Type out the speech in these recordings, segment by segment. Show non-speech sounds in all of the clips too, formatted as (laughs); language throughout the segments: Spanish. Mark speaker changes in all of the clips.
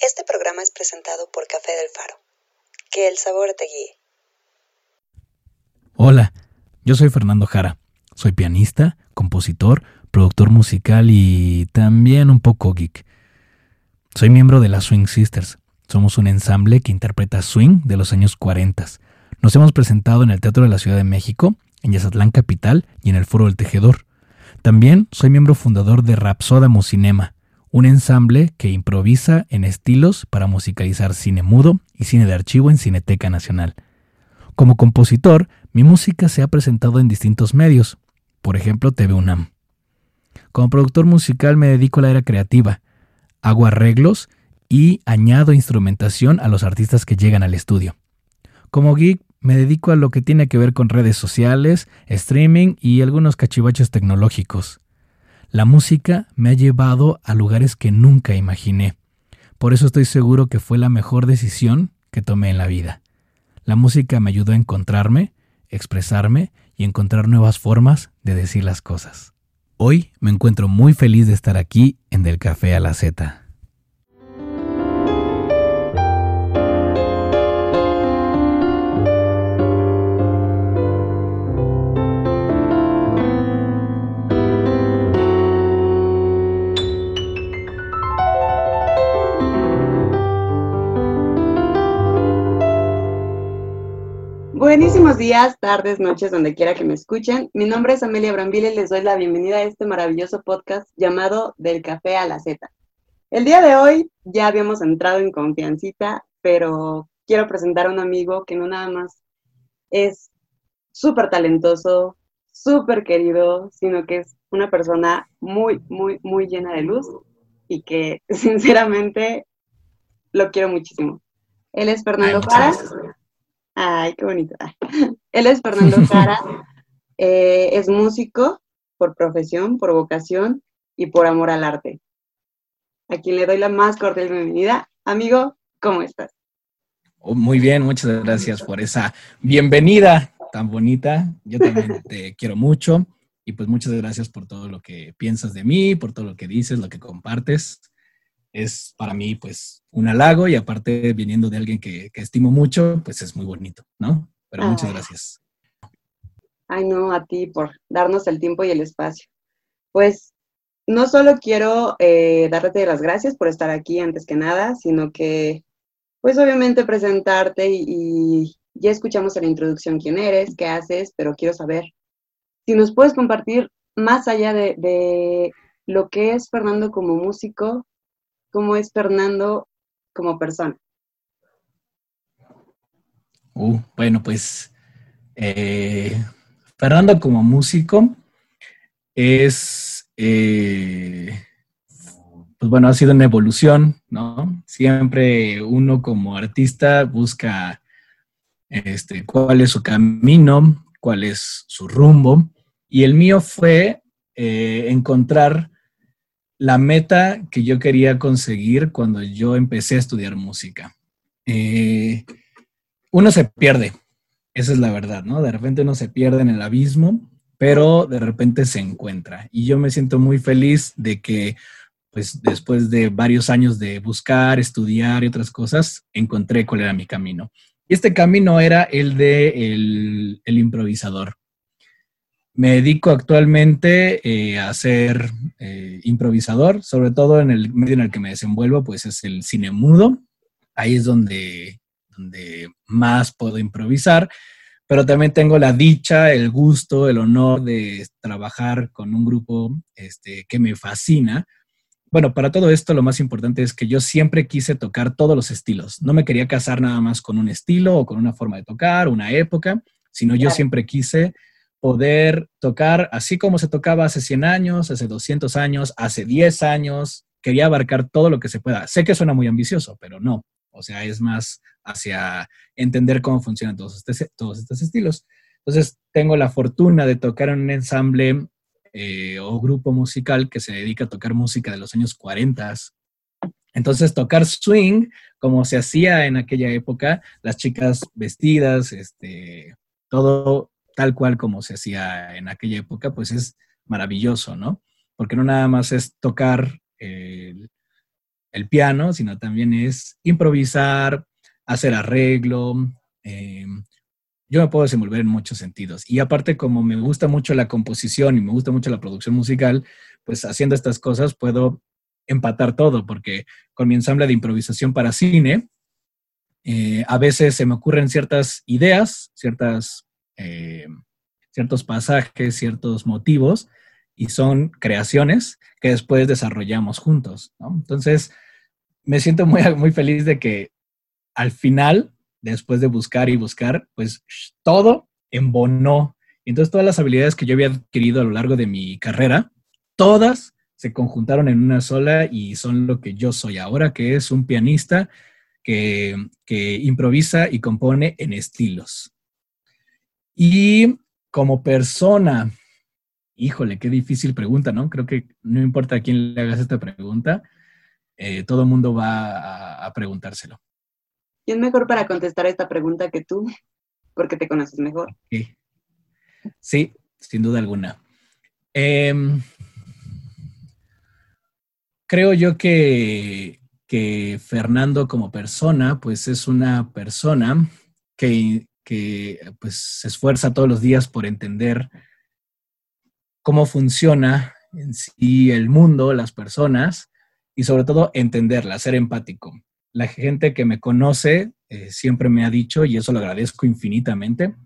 Speaker 1: Este programa es presentado por Café del Faro. Que el sabor te guíe.
Speaker 2: Hola, yo soy Fernando Jara. Soy pianista, compositor, productor musical y también un poco geek. Soy miembro de las Swing Sisters. Somos un ensamble que interpreta swing de los años 40. Nos hemos presentado en el Teatro de la Ciudad de México, en Yazatlán Capital y en el Foro del Tejedor. También soy miembro fundador de Rapsoda Cinema, un ensamble que improvisa en estilos para musicalizar cine mudo y cine de archivo en Cineteca Nacional. Como compositor, mi música se ha presentado en distintos medios, por ejemplo TV UNAM. Como productor musical me dedico a la era creativa, hago arreglos y añado instrumentación a los artistas que llegan al estudio. Como geek me dedico a lo que tiene que ver con redes sociales, streaming y algunos cachivaches tecnológicos. La música me ha llevado a lugares que nunca imaginé. Por eso estoy seguro que fue la mejor decisión que tomé en la vida. La música me ayudó a encontrarme, expresarme y encontrar nuevas formas de decir las cosas. Hoy me encuentro muy feliz de estar aquí en Del Café a la Z.
Speaker 3: Buenísimos días, tardes, noches, donde quiera que me escuchen. Mi nombre es Amelia Brambile y les doy la bienvenida a este maravilloso podcast llamado Del Café a la Z. El día de hoy ya habíamos entrado en confiancita, pero quiero presentar a un amigo que no nada más es súper talentoso, súper querido, sino que es una persona muy, muy, muy llena de luz y que (laughs) sinceramente lo quiero muchísimo. Él es Fernando Paras. Ay, qué bonito. (laughs) Él es Fernando Jara, (laughs) eh, es músico por profesión, por vocación y por amor al arte. A quien le doy la más cordial bienvenida. Amigo, ¿cómo estás?
Speaker 2: Oh, muy bien, muchas gracias por esa bienvenida tan bonita. Yo también te (laughs) quiero mucho y pues muchas gracias por todo lo que piensas de mí, por todo lo que dices, lo que compartes es para mí pues un halago y aparte viniendo de alguien que, estimo mucho, pues es muy bonito, ¿no? Pero muchas gracias.
Speaker 3: Ay, no, a ti por darnos el tiempo y el espacio. Pues no solo quiero eh, darte las gracias por estar aquí antes que nada, sino que pues obviamente presentarte y, ya escuchamos en la introducción quién eres, qué haces, pero quiero saber si nos puedes compartir más allá de, de lo que es Fernando como músico, cómo es Fernando como persona.
Speaker 2: Uh, bueno, pues eh, Fernando como músico es, eh, pues bueno, ha sido una evolución, ¿no? Siempre uno como artista busca este, cuál es su camino, cuál es su rumbo, y el mío fue eh, encontrar la meta que yo quería conseguir cuando yo empecé a estudiar música. Eh, uno se pierde, esa es la verdad, ¿no? De repente uno se pierde en el abismo, pero de repente se encuentra. Y yo me siento muy feliz de que, pues después de varios años de buscar, estudiar y otras cosas, encontré cuál era mi camino. Y este camino era el de el improvisador. Me dedico actualmente eh, a ser eh, improvisador, sobre todo en el medio en el que me desenvuelvo, pues es el cine mudo. Ahí es donde, donde más puedo improvisar, pero también tengo la dicha, el gusto, el honor de trabajar con un grupo este, que me fascina. Bueno, para todo esto lo más importante es que yo siempre quise tocar todos los estilos. No me quería casar nada más con un estilo o con una forma de tocar, una época, sino yo siempre quise poder tocar así como se tocaba hace 100 años, hace 200 años, hace 10 años. Quería abarcar todo lo que se pueda. Sé que suena muy ambicioso, pero no. O sea, es más hacia entender cómo funcionan todos, todos estos estilos. Entonces, tengo la fortuna de tocar en un ensamble eh, o grupo musical que se dedica a tocar música de los años 40. Entonces, tocar swing, como se hacía en aquella época, las chicas vestidas, este, todo tal cual como se hacía en aquella época, pues es maravilloso, ¿no? Porque no nada más es tocar el piano, sino también es improvisar, hacer arreglo. Eh, yo me puedo desenvolver en muchos sentidos. Y aparte, como me gusta mucho la composición y me gusta mucho la producción musical, pues haciendo estas cosas puedo empatar todo, porque con mi ensamble de improvisación para cine, eh, a veces se me ocurren ciertas ideas, ciertas, eh, ciertos pasajes, ciertos motivos, y son creaciones que después desarrollamos juntos. Entonces, me siento muy, (laughs) muy feliz de que al final, después de buscar y buscar, pues todo embonó. Entonces todas las habilidades que yo había adquirido a lo largo de mi carrera, todas se conjuntaron en una sola y son lo que yo soy ahora, que es un pianista que, que improvisa y compone en estilos. Y como persona, híjole, qué difícil pregunta, ¿no? Creo que no importa a quién le hagas esta pregunta, eh, todo el mundo va a, preguntárselo.
Speaker 3: ¿Quién mejor para contestar esta pregunta que tú? Porque te conoces mejor.
Speaker 2: Sí, sin duda alguna. Em, creo yo que, que, Fernando como persona, pues es una persona que, que pues, se esfuerza todos los días por entender cómo funciona en sí el mundo, las personas, y sobre todo entenderla, ser empático. La gente que me conoce eh, siempre me ha dicho, y eso lo agradezco infinitamente,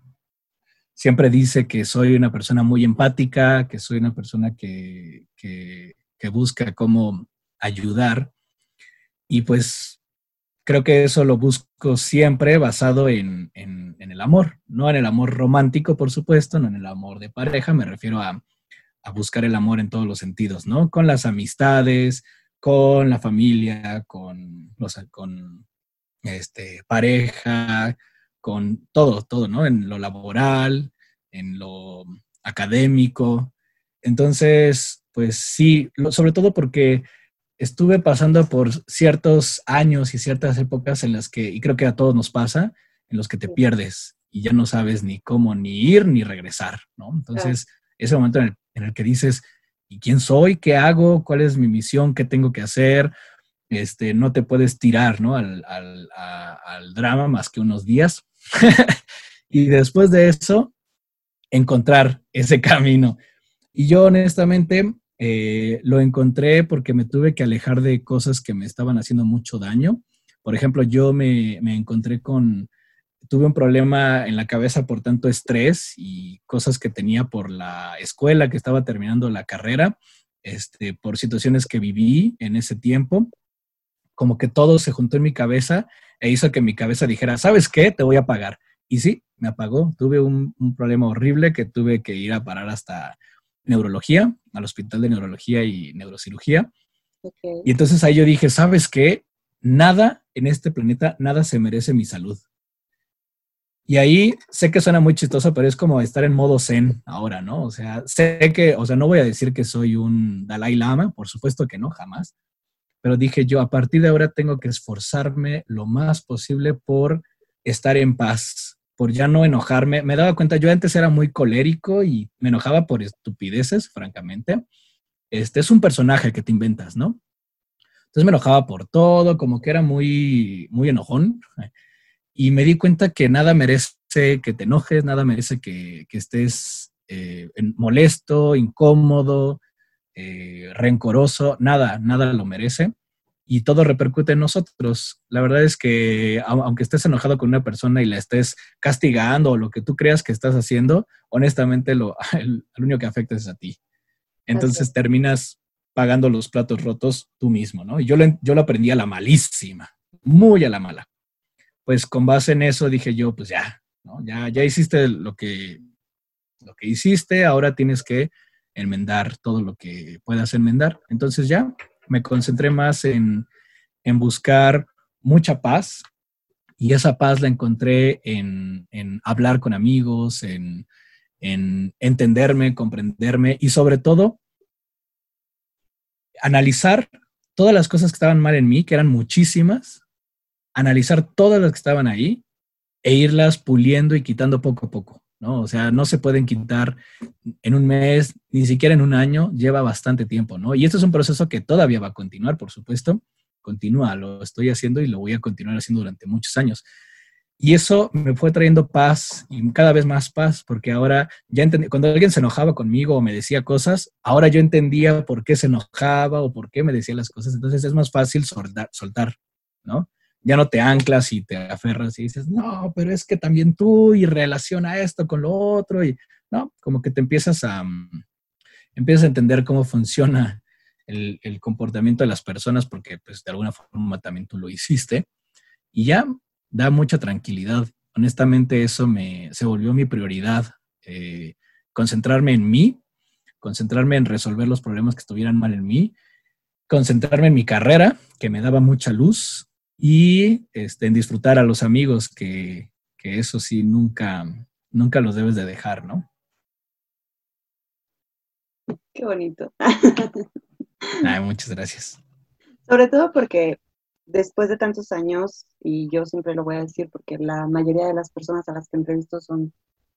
Speaker 2: siempre dice que soy una persona muy empática, que soy una persona que, que, busca cómo ayudar. Y pues creo que eso lo busco siempre basado en, en, el amor, no en el amor romántico, por supuesto, no en el amor de pareja, me refiero a a buscar el amor en todos los sentidos, ¿no? Con las amistades, con la familia, con, los, con este, pareja, con todo, todo, ¿no? En lo laboral, en lo académico. Entonces, pues sí, sobre todo porque estuve pasando por ciertos años y ciertas épocas en las que, y creo que a todos nos pasa, en los que te pierdes y ya no sabes ni cómo ni ir ni regresar, ¿no? Entonces, ese momento en el en el que dices, ¿y quién soy? ¿Qué hago? ¿Cuál es mi misión? ¿Qué tengo que hacer? Este, no te puedes tirar ¿no? al, drama más que unos días. (laughs) y después de eso, encontrar ese (laughs) camino. Y yo honestamente eh, lo encontré porque me tuve que alejar de cosas que me estaban haciendo mucho daño. Por ejemplo, yo me, me encontré con tuve un problema en la cabeza por tanto estrés y cosas que tenía por la escuela, que estaba terminando la carrera, este, por situaciones que viví en ese tiempo. Como que todo se juntó en mi cabeza e hizo que mi cabeza dijera, ¿sabes qué? Te voy a pagar. Y sí, me apagó. Tuve un, problema horrible que tuve que ir a parar hasta neurología, al hospital de neurología y neurocirugía. Y entonces ahí yo dije, ¿sabes qué? Nada en este planeta, nada se merece mi salud. Y ahí sé que suena muy chistoso, pero es como estar en modo zen ahora, ¿no? O sea, sé que, o sea, no voy a decir que soy un Dalai Lama, por supuesto que no, jamás. Pero dije yo, a partir de ahora tengo que esforzarme lo más posible por estar en paz, por ya no enojarme. Me daba cuenta, yo antes era muy colérico y me enojaba por estupideces, francamente. Este es un personaje que te inventas, ¿no? Entonces me enojaba por todo, como que era muy, muy enojón (laughs) y me di cuenta que nada merece que te enojes, nada merece que, estés eh, molesto, incómodo, eh, rencoroso, nada, nada lo merece. Y todo repercute en nosotros. La verdad es que aunque estés enojado con una persona y la estés castigando o lo que tú creas que estás haciendo, honestamente lo, (laughs) el, único que afecta es a ti. Entonces terminas pagando los platos rotos tú mismo, ¿no? Y yo lo, yo lo aprendí a la malísima, muy a la mala pues con base en eso dije yo, pues ya, ¿no? Ya, ya hiciste lo que, lo que hiciste, ahora tienes que enmendar todo lo que puedas enmendar. Entonces ya me concentré más en, en buscar mucha paz y esa paz la encontré en, en hablar con amigos, en, en entenderme, comprenderme y sobre todo analizar todas las cosas que estaban mal en mí, que eran muchísimas, analizar todas las que estaban ahí e irlas puliendo y quitando poco a poco, ¿no? O sea, no se pueden quitar en un mes, ni siquiera en un año, lleva bastante tiempo, ¿no? Y esto es un proceso que todavía va a continuar, por supuesto, continúa, lo estoy haciendo y lo voy a continuar haciendo durante muchos años. Y eso me fue trayendo paz y cada vez más paz, porque ahora ya entendí, cuando alguien se enojaba conmigo o me decía cosas, ahora yo entendía por qué se enojaba o por qué me decía las cosas. Entonces es más fácil soltar, soltar ¿no? Ya no te anclas y te aferras y dices, no, pero es que también tú y relaciona esto con lo otro y, ¿no? Como que te empiezas a, mm, empiezas a entender cómo funciona el, el comportamiento de las personas porque pues de alguna forma también tú lo hiciste y ya da mucha tranquilidad. Honestamente, eso me, se volvió mi prioridad, eh, concentrarme en mí, concentrarme en resolver los problemas que estuvieran mal en mí, concentrarme en mi carrera, que me daba mucha luz, y este, en disfrutar a los amigos, que, que eso sí, nunca, nunca los debes de dejar, ¿no?
Speaker 3: Qué bonito.
Speaker 2: Ay, muchas gracias.
Speaker 3: Sobre todo porque después de tantos años, y yo siempre lo voy a decir porque la mayoría de las personas a las que entrevisto son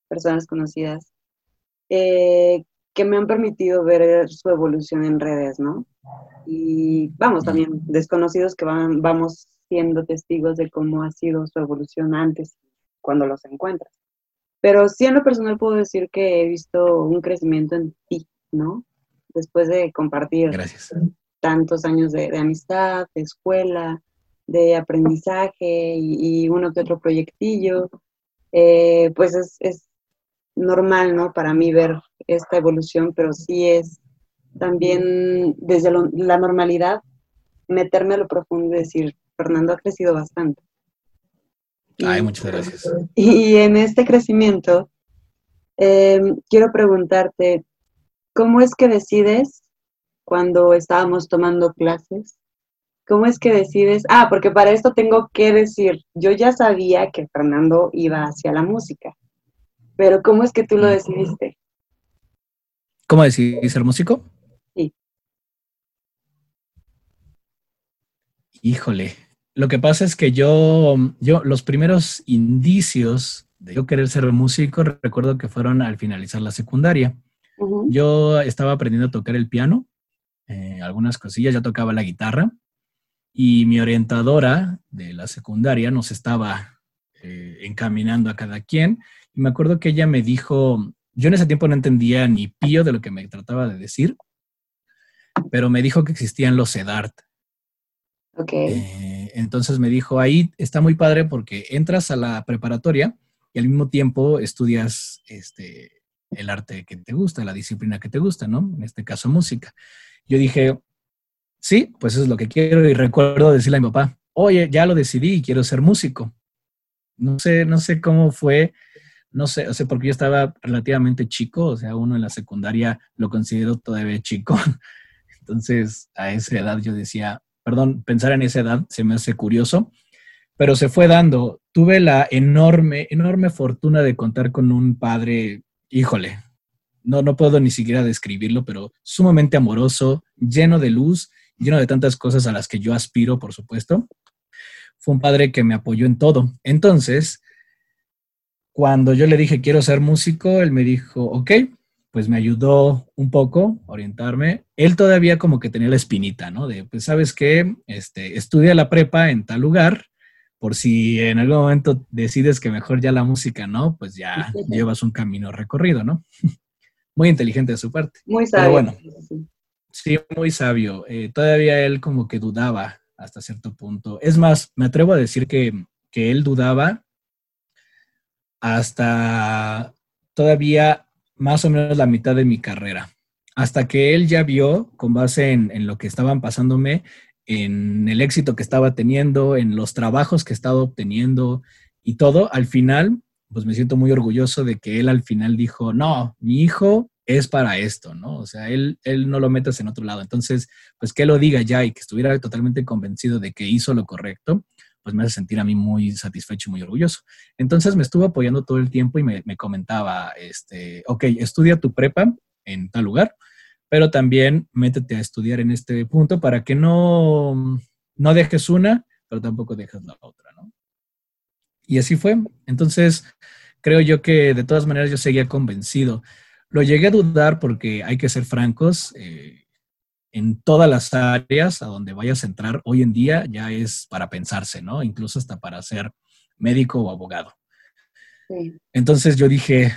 Speaker 3: personas conocidas, eh, que me han permitido ver su evolución en redes, ¿no? Y vamos, también desconocidos que van, vamos siendo testigos de cómo ha sido su evolución antes, cuando los encuentras. Pero sí en lo personal puedo decir que he visto un crecimiento en ti, ¿no? Después de compartir
Speaker 2: Gracias
Speaker 3: tantos años de, amistad, de escuela, de aprendizaje y, uno que otro proyectillo, eh, pues es, normal, ¿no? Para mí ver esta evolución, pero sí es también desde la normalidad meterme a lo profundo y decir, Fernando ha crecido bastante.
Speaker 2: Ay, muchas gracias.
Speaker 3: Y, en este crecimiento, em, quiero preguntarte, ¿cómo es que decides cuando estábamos tomando clases. ¿Cómo es que decides? Ah, porque para esto tengo que decir, yo ya sabía que Fernando iba hacia la música, pero ¿cómo es que tú lo decidiste?
Speaker 2: ¿Cómo decidí ser músico?
Speaker 3: Sí.
Speaker 2: Híjole, lo que pasa es que yo, yo, los primeros indicios de yo querer ser músico, recuerdo que fueron al finalizar la secundaria. Yo estaba aprendiendo a tocar el piano eh, algunas cosillas, ya tocaba la guitarra y mi orientadora de la secundaria nos estaba eh, encaminando a cada quien y me acuerdo que ella me dijo, yo en ese tiempo no entendía ni pío de lo que me trataba de decir, pero me dijo que existían los EDART. Eh, entonces me dijo, ahí está muy padre porque entras a la preparatoria y al mismo tiempo estudias este, el arte que te gusta, la disciplina que te gusta, ¿no? En este caso, música. Yo dije, sí, pues eso es lo que quiero. Y recuerdo decirle a mi papá, oye, ya lo decidí y quiero ser músico. No sé, no sé cómo fue, no sé, o sea, porque yo estaba relativamente chico, o sea, uno en la secundaria lo considero todavía chico. (laughs) Entonces, a esa edad yo decía, perdón, pensar en esa edad se me hace curioso, pero se fue dando. Tuve la enorme, enorme fortuna de contar con un padre, híjole, no, no puedo ni siquiera describirlo, pero sumamente amoroso, lleno de luz, lleno de tantas cosas a las que yo aspiro, por supuesto. Fue un padre que me apoyó en todo. Entonces, cuando yo le dije quiero ser músico, él me dijo, ok, pues me ayudó un poco a orientarme. Él todavía como que tenía la espinita, ¿no? De, pues sabes qué, este, estudia la prepa en tal lugar, por si en algún momento decides que mejor ya la música, ¿no? Pues ya llevas un camino recorrido, ¿no? (laughs) muy inteligente de su parte.
Speaker 3: Muy sabio.
Speaker 2: bueno, sí, muy sabio. Eh, todavía él como que dudaba hasta cierto punto. Es más, me atrevo a decir que, que él dudaba hasta todavía más o menos la mitad de mi carrera. Hasta que él ya vio, con base en, en, lo que estaban pasándome, en el éxito que estaba teniendo, en los trabajos que estaba obteniendo y todo, al final pues me siento muy orgulloso de que él al final dijo, no, mi hijo es para esto, ¿no? O sea, él, él no lo metas en otro lado. Entonces, pues que lo diga ya y que estuviera totalmente convencido de que hizo lo correcto, pues me hace sentir a mí muy satisfecho y muy orgulloso. Entonces me estuvo apoyando todo el tiempo y me, me comentaba, este, ok, estudia tu prepa en tal lugar, pero también métete a estudiar en este punto para que no, no dejes una, pero tampoco dejes la otra, ¿no? Y así fue. Entonces, creo yo que de todas maneras yo seguía convencido. Lo llegué a dudar porque hay que ser francos. Eh, en todas las áreas a donde vayas a entrar hoy en día ya es para pensarse, ¿no? Incluso hasta para ser médico o abogado. Entonces yo dije,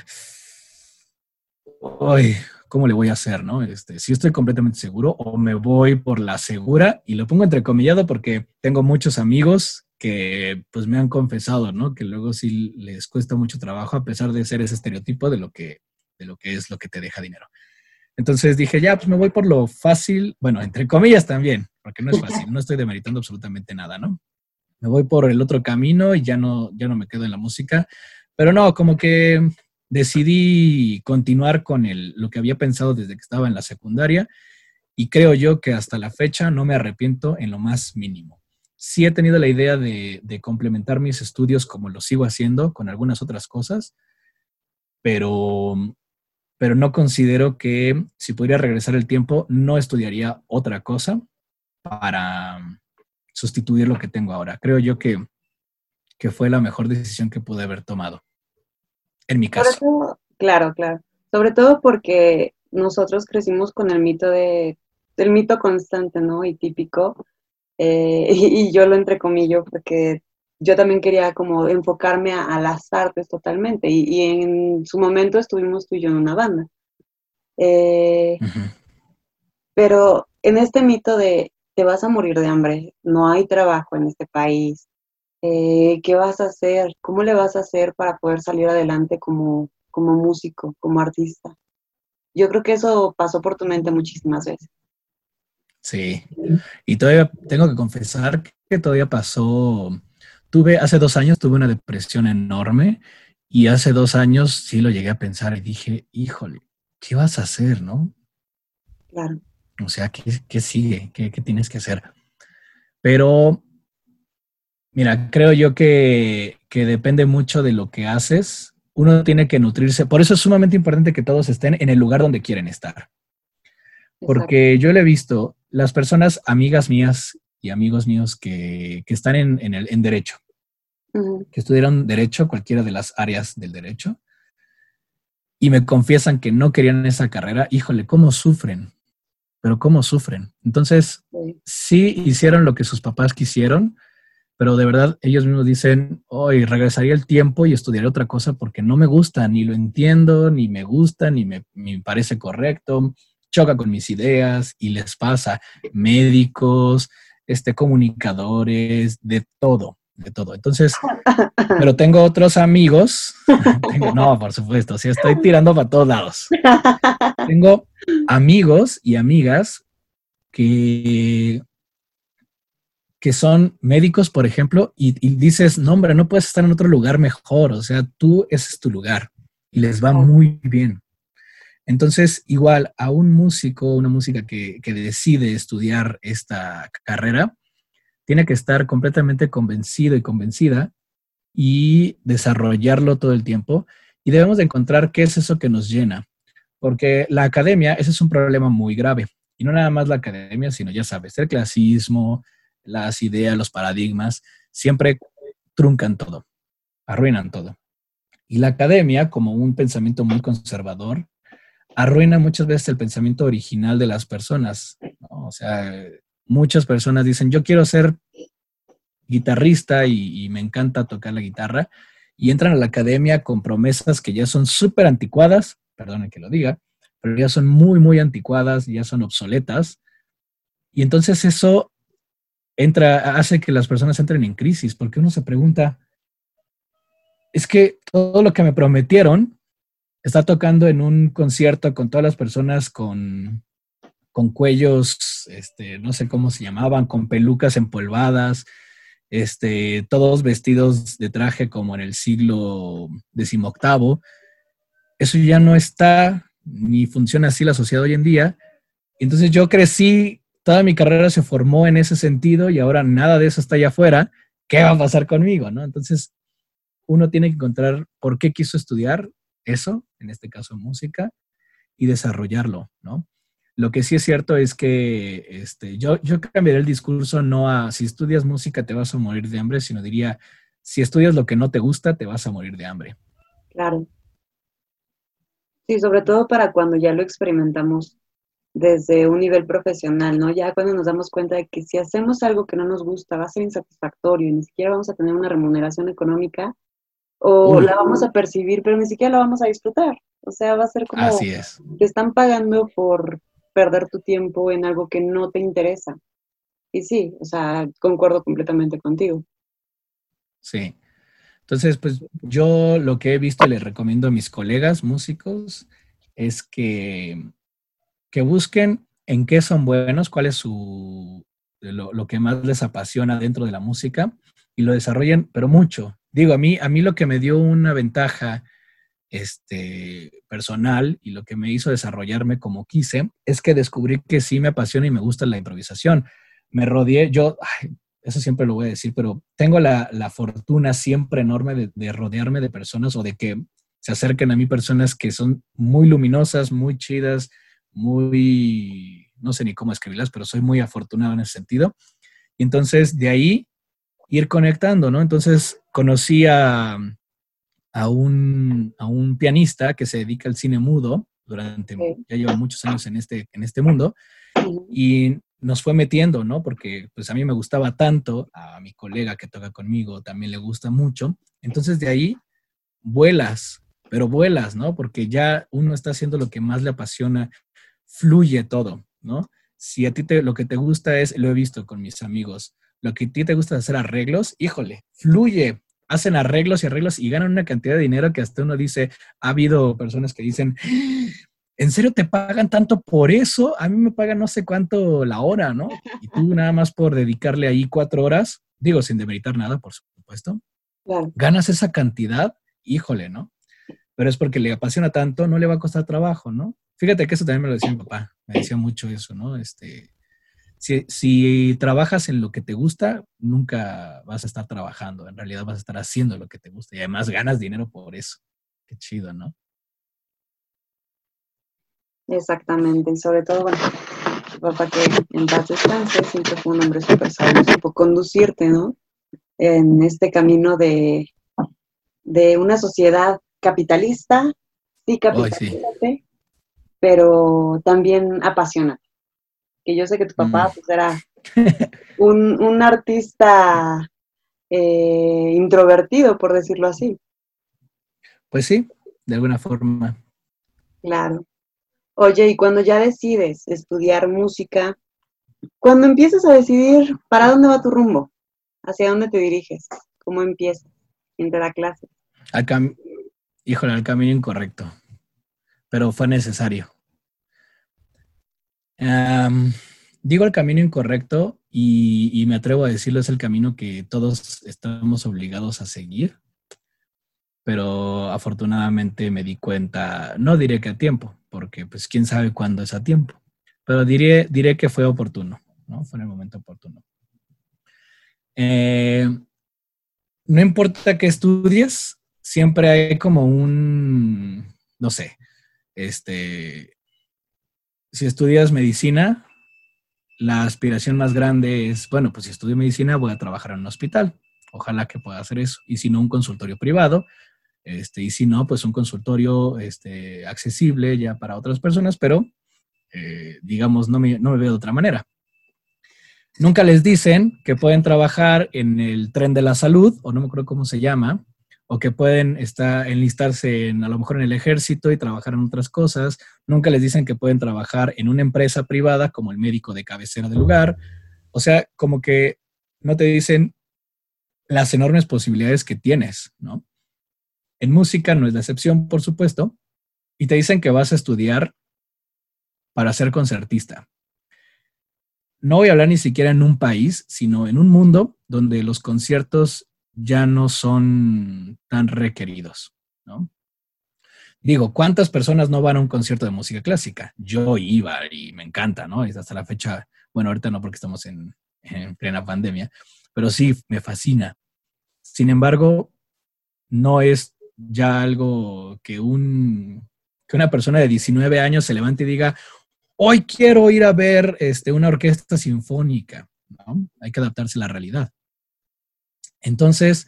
Speaker 2: Ay, ¿cómo le voy a hacer, no? Este, si estoy completamente seguro o me voy por la segura y lo pongo entrecomillado porque tengo muchos amigos que pues me han confesado, ¿no? Que luego sí les cuesta mucho trabajo a pesar de ser ese estereotipo de lo que, de lo que es lo que te deja dinero. Entonces dije, ya, pues me voy por lo fácil, bueno, entre comillas también, porque no es fácil, no estoy demeritando absolutamente nada, ¿no? Me voy por el otro camino y ya no, ya no me quedo en la música, pero no, como que decidí continuar con el, lo que había pensado desde que estaba en la secundaria y creo yo que hasta la fecha no me arrepiento en lo más mínimo. Sí he tenido la idea de, de complementar mis estudios como lo sigo haciendo con algunas otras cosas, pero pero no considero que si pudiera regresar el tiempo, no estudiaría otra cosa para sustituir lo que tengo ahora. Creo yo que, que fue la mejor decisión que pude haber tomado, en mi caso.
Speaker 3: claro, claro. Sobre todo porque nosotros crecimos con el mito de, el mito constante, ¿no? Y típico. Eh, (laughs) y, yo lo entrecomillo porque yo también quería como enfocarme a, las artes totalmente y, en su momento estuvimos tú y yo en una banda. Eh, pero en este mito de te vas a morir de hambre, no hay trabajo en este país, eh, ¿qué vas a hacer? ¿Cómo le vas a hacer para poder salir adelante como, como músico, como artista? Yo creo que eso pasó por tu mente muchísimas veces.
Speaker 2: Sí, y todavía tengo que confesar que todavía pasó Tuve, hace dos años tuve una depresión enorme y hace dos años sí lo llegué a pensar y dije, híjole, ¿qué vas a hacer, no?
Speaker 3: Claro.
Speaker 2: O sea, ¿qué, sigue? ¿Qué, tienes que hacer? Pero, mira, creo yo que, que depende mucho de lo que haces. Uno tiene que nutrirse. Por eso es sumamente importante que todos estén en el lugar donde quieren estar. Porque yo le he visto, las personas, amigas mías y amigos míos que, están en, el, en derecho, que estudiaron derecho, cualquiera de las áreas del derecho, y me confiesan que no querían esa carrera, híjole, ¿cómo sufren? Pero ¿cómo sufren? Entonces, sí. hicieron lo que sus papás quisieron, pero de verdad ellos mismos dicen, hoy regresaría el tiempo y estudiaré otra cosa porque no me gusta, ni lo entiendo, ni me gusta, ni me, me parece correcto, choca con mis ideas y les pasa médicos, este, comunicadores, de todo, de todo. Entonces, pero tengo otros amigos, (laughs) no, por supuesto, sí, estoy tirando para todos lados. (laughs) Tengo amigos y amigas que, que son médicos, por ejemplo, y, y, dices, no, hombre, no puedes estar en otro lugar mejor, o sea, tú, ese es tu lugar, y les va muy bien. Entonces, igual a un músico, una música que, decide estudiar esta carrera, tiene que estar completamente convencido y convencida y desarrollarlo todo el tiempo. Y debemos de encontrar qué es eso que nos llena. Porque la academia, ese es un problema muy grave. Y no nada más la academia, sino ya sabes, el clasismo, las ideas, los paradigmas, siempre truncan todo, arruinan todo. Y la academia, como un pensamiento muy conservador, arruina muchas veces el pensamiento original de las personas. O sea, muchas personas dicen, yo quiero ser guitarrista y, me encanta tocar la guitarra, y entran a la academia con promesas que ya son súper anticuadas, perdonen que lo diga, pero ya son muy, muy anticuadas, ya son obsoletas, y entonces eso entra, hace que las personas entren en crisis, porque uno se pregunta, es que todo lo que me prometieron está tocando en un concierto con todas las personas con, con cuellos, este, no sé cómo se llamaban, con pelucas empolvadas, este, todos vestidos de traje como en el siglo XVIII. Eso ya no está, ni funciona así la sociedad hoy en día. Entonces yo crecí, toda mi carrera se formó en ese sentido y ahora nada de eso está allá afuera. ¿Qué va a pasar conmigo? ¿no? Entonces uno tiene que encontrar por qué quiso estudiar eso, en este caso música, y desarrollarlo, ¿no? Lo que sí es cierto es que este, yo, yo cambiaría el discurso no a si estudias música te vas a morir de hambre, sino diría, si estudias lo que no te gusta, te vas a morir de hambre.
Speaker 3: Claro. Sí, sobre todo para cuando ya lo experimentamos desde un nivel profesional, ¿no? Ya cuando nos damos cuenta de que si hacemos algo que no nos gusta va a ser insatisfactorio y ni siquiera vamos a tener una remuneración económica o la vamos a percibir, pero ni siquiera la vamos a disfrutar. O sea, va a ser como
Speaker 2: Así es.
Speaker 3: te están pagando por perder tu tiempo en algo que no te interesa. Y sí, o sea, concuerdo completamente contigo.
Speaker 2: Sí. Entonces, pues yo lo que he visto y le recomiendo a mis colegas músicos es que, que busquen en qué son buenos, cuál es su, lo, lo, que más les apasiona dentro de la música y lo desarrollen, pero mucho. Digo, a mí, a mí lo que me dio una ventaja este, personal y lo que me hizo desarrollarme como quise es que descubrí que sí me apasiona y me gusta la improvisación. Me rodeé, yo, eso siempre lo voy a decir, pero tengo la, la fortuna siempre enorme de, de, rodearme de personas o de que se acerquen a mí personas que son muy luminosas, muy chidas, muy, no sé ni cómo escribirlas, pero soy muy afortunado en ese sentido. Y entonces de ahí ir conectando, ¿no? Entonces conocí a, a, un, a un pianista que se dedica al cine mudo durante, sí. ya lleva muchos años en este, en este mundo, y nos fue metiendo, ¿no? Porque pues a mí me gustaba tanto, a mi colega que toca conmigo también le gusta mucho. Entonces de ahí vuelas, pero vuelas, ¿no? Porque ya uno está haciendo lo que más le apasiona, fluye todo, ¿no? Si a ti te, lo que te gusta es, lo he visto con mis amigos, lo que a ti te gusta hacer arreglos, híjole, fluye, hacen arreglos y arreglos y ganan una cantidad de dinero que hasta uno dice, ha habido personas que dicen, ¿en serio te pagan tanto por eso? A mí me pagan no sé cuánto la hora, ¿no? Y tú (laughs) nada más por dedicarle ahí cuatro horas, digo sin demeritar nada, por supuesto,
Speaker 3: claro.
Speaker 2: ganas esa cantidad, híjole, ¿no? Pero es porque le apasiona tanto, no le va a costar trabajo, ¿no? Fíjate que eso también me lo decía mi papá, me decía mucho eso, ¿no? Este, si, si, trabajas en lo que te gusta, nunca vas a estar trabajando, en realidad vas a estar haciendo lo que te gusta y además ganas dinero por eso. Qué chido, ¿no?
Speaker 3: Exactamente, sobre todo, bueno, papá que en paz descanse, siempre fue un hombre súper sabio, supo conducirte, ¿no? En este camino de, de una sociedad capitalista, sí capitalista,
Speaker 2: sí.
Speaker 3: pero también apasionante. Que yo sé que tu papá mm. pues, era (laughs) un, un artista eh, introvertido, por decirlo así.
Speaker 2: Pues sí, de alguna forma.
Speaker 3: Claro. Oye, y cuando ya decides estudiar música, cuando empiezas a decidir para dónde va tu rumbo, hacia dónde te diriges, cómo empiezas entre la clase.
Speaker 2: Al cam Híjole, al camino incorrecto, pero fue necesario. Digo el camino incorrecto y, y, me atrevo a decirlo, es el camino que todos estamos obligados a seguir, pero afortunadamente me di cuenta, no diré que a tiempo, porque pues quién sabe cuándo es a tiempo, pero diré, diré que fue oportuno, ¿no? Fue en el momento oportuno. Eh, no importa que estudies, siempre hay como un, no sé, este, si estudias medicina, la aspiración más grande es, bueno, pues si estudio medicina voy a trabajar en un hospital. Ojalá que pueda hacer eso. Y si no, un consultorio privado. Este, y si no, pues un consultorio este, accesible ya para otras personas, pero eh, digamos, no me, no me veo de otra manera. Nunca les dicen que pueden trabajar en el tren de la salud, o no me acuerdo cómo se llama, o que pueden estar, enlistarse en, a lo mejor en el ejército y trabajar en otras cosas. Nunca les dicen que pueden trabajar en una empresa privada como el médico de cabecera del lugar. O sea, como que no te dicen las enormes posibilidades que tienes, ¿no? En música no es la excepción, por supuesto, y te dicen que vas a estudiar para ser concertista. No voy a hablar ni siquiera en un país, sino en un mundo donde los conciertos ya no son tan requeridos, ¿no? Digo, ¿cuántas personas no van a un concierto de música clásica? Yo iba y me encanta, ¿no? Hasta la fecha, bueno, ahorita no porque estamos en, en plena pandemia, pero sí, me fascina. Sin embargo, no es ya algo que, un, que una persona de 19 años se levante y diga, hoy quiero ir a ver este, una orquesta sinfónica. Hay que adaptarse a la realidad. Entonces,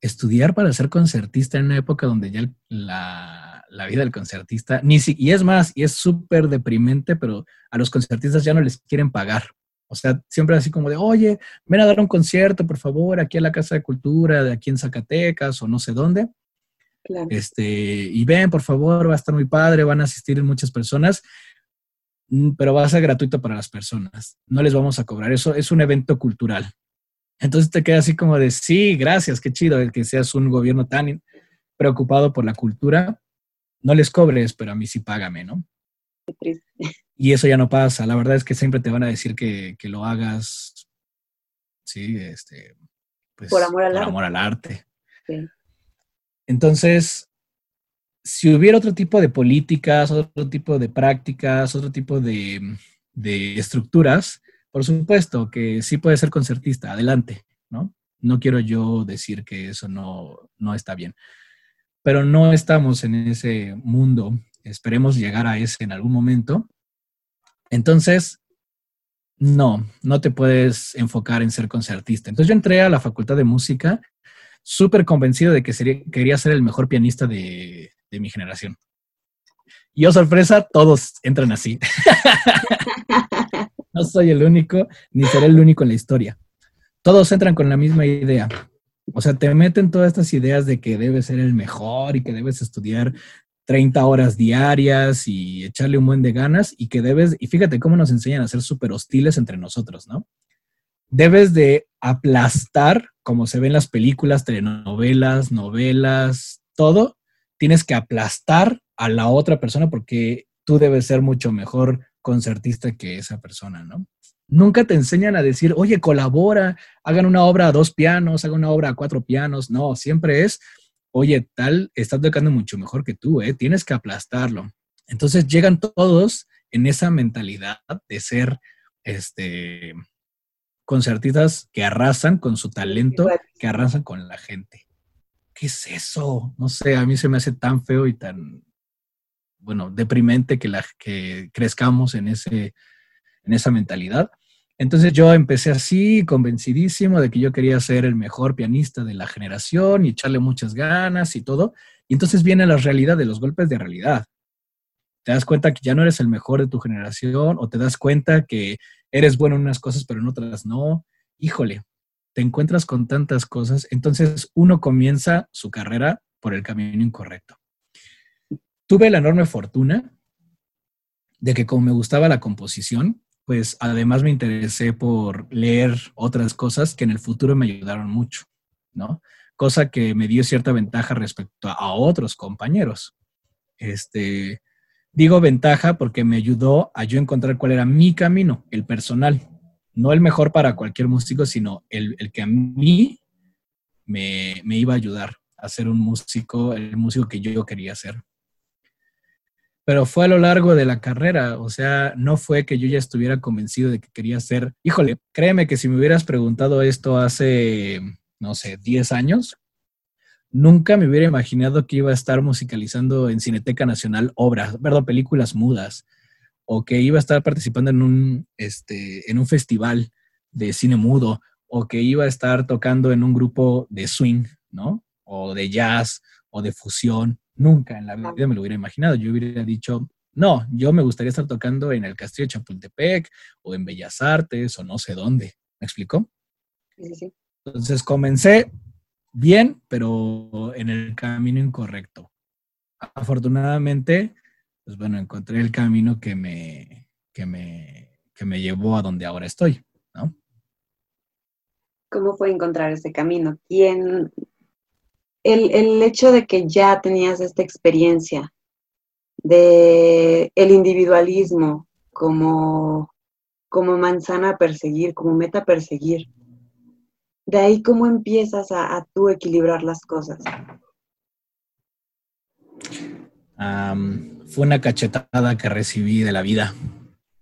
Speaker 2: estudiar para ser concertista en una época donde ya la, la vida del concertista. Ni si, y es más, y es súper deprimente, pero a los concertistas ya no les quieren pagar. O sea, siempre así como de, oye, ven a dar un concierto, por favor, aquí a la Casa de Cultura, de aquí en Zacatecas o no sé dónde. Este, y ven, por favor, va a estar muy padre, van a asistir muchas personas, mm, pero va a ser gratuito para las personas. No les vamos a cobrar. Eso es un evento cultural. Entonces te queda así como de, sí, gracias, qué chido que seas un gobierno tan preocupado por la cultura. No les cobres, pero a mí sí págame, ¿no? Qué triste. (laughs) Y eso ya no pasa. La verdad es que siempre te van a decir que, lo hagas, sí, este, pues,
Speaker 3: por amor al,
Speaker 2: por arte. Amor al arte. Entonces, si hubiera otro tipo de políticas, otro tipo de prácticas, otro tipo de, de estructuras, por supuesto que sí puede ser concertista, adelante, ¿no? No quiero yo decir que eso no, no está bien, pero no estamos en ese mundo Esperemos llegar a ese en algún momento. Entonces, no, no te puedes enfocar en ser concertista. Entonces yo entré a la Facultad de Música súper convencido de que quería ser el mejor pianista de, mi generación. Y oh sorpresa, todos entran así. (laughs) no soy el único, ni seré el único en la historia. Todos entran con la misma idea. O sea, te meten todas estas ideas de que debes ser el mejor y que debes estudiar 30 horas diarias y echarle un buen de ganas y que debes, y fíjate cómo nos enseñan a ser súper hostiles entre nosotros, ¿no? Debes de aplastar, como se ve en las películas, telenovelas, novelas, todo, tienes que aplastar a la otra persona porque tú debes ser mucho mejor concertista que esa persona, ¿no? Nunca te enseñan a decir, oye, colabora, hagan una obra a dos pianos, hagan una obra a cuatro pianos. No, siempre es, oye, tal está tocando mucho mejor que tú, ¿eh? tienes que aplastarlo. Entonces llegan todos en esa mentalidad de ser este, concertistas que arrasan con su talento, que arrasan con la gente. ¿Qué es eso? No sé, a mí se me hace tan feo y tan, bueno, deprimente que, la, que crezcamos en, ese, en esa mentalidad. Entonces yo empecé así, convencidísimo de que yo quería ser el mejor pianista de la generación y echarle muchas ganas y todo. Y entonces viene la realidad de los golpes de realidad. Te das cuenta que ya no eres el mejor de tu generación o te das cuenta que eres bueno en unas cosas pero en otras no. Híjole, te encuentras con tantas cosas. Entonces uno comienza su carrera por el camino incorrecto. Tuve la enorme fortuna de que como me gustaba la composición, pues además me interesé por leer otras cosas que en el futuro me ayudaron mucho, ¿no? Cosa que me dio cierta ventaja respecto a, otros compañeros. Este, digo ventaja porque me ayudó a yo encontrar cuál era mi camino, el personal, no el mejor para cualquier músico, sino el, que a mí me, me iba a ayudar a ser un músico, el músico que yo quería ser pero fue a lo largo de la carrera, o sea, no fue que yo ya estuviera convencido de que quería ser, híjole, créeme que si me hubieras preguntado esto hace, no sé, 10 años, nunca me hubiera imaginado que iba a estar musicalizando en Cineteca Nacional obras, perdón, películas mudas, o que iba a estar participando en un, este, en un festival de cine mudo, o que iba a estar tocando en un grupo de swing, ¿no? O de jazz, o de fusión Nunca en la vida me lo hubiera imaginado. Yo hubiera dicho, no, yo me gustaría estar tocando en el Castillo de Chapultepec o en Bellas Artes o no sé dónde. ¿Me explicó? Sí, sí. Entonces comencé bien, pero en el camino incorrecto. Afortunadamente, pues bueno, encontré el camino que me, que me, que me llevó a donde ahora estoy, ¿no?
Speaker 3: ¿Cómo fue encontrar ese camino? ¿Quién, el, hecho de que ya tenías esta experiencia de el individualismo como, como manzana a perseguir, como meta a perseguir, de ahí cómo empiezas a, a tú equilibrar las cosas.
Speaker 2: fue una cachetada que recibí de la vida.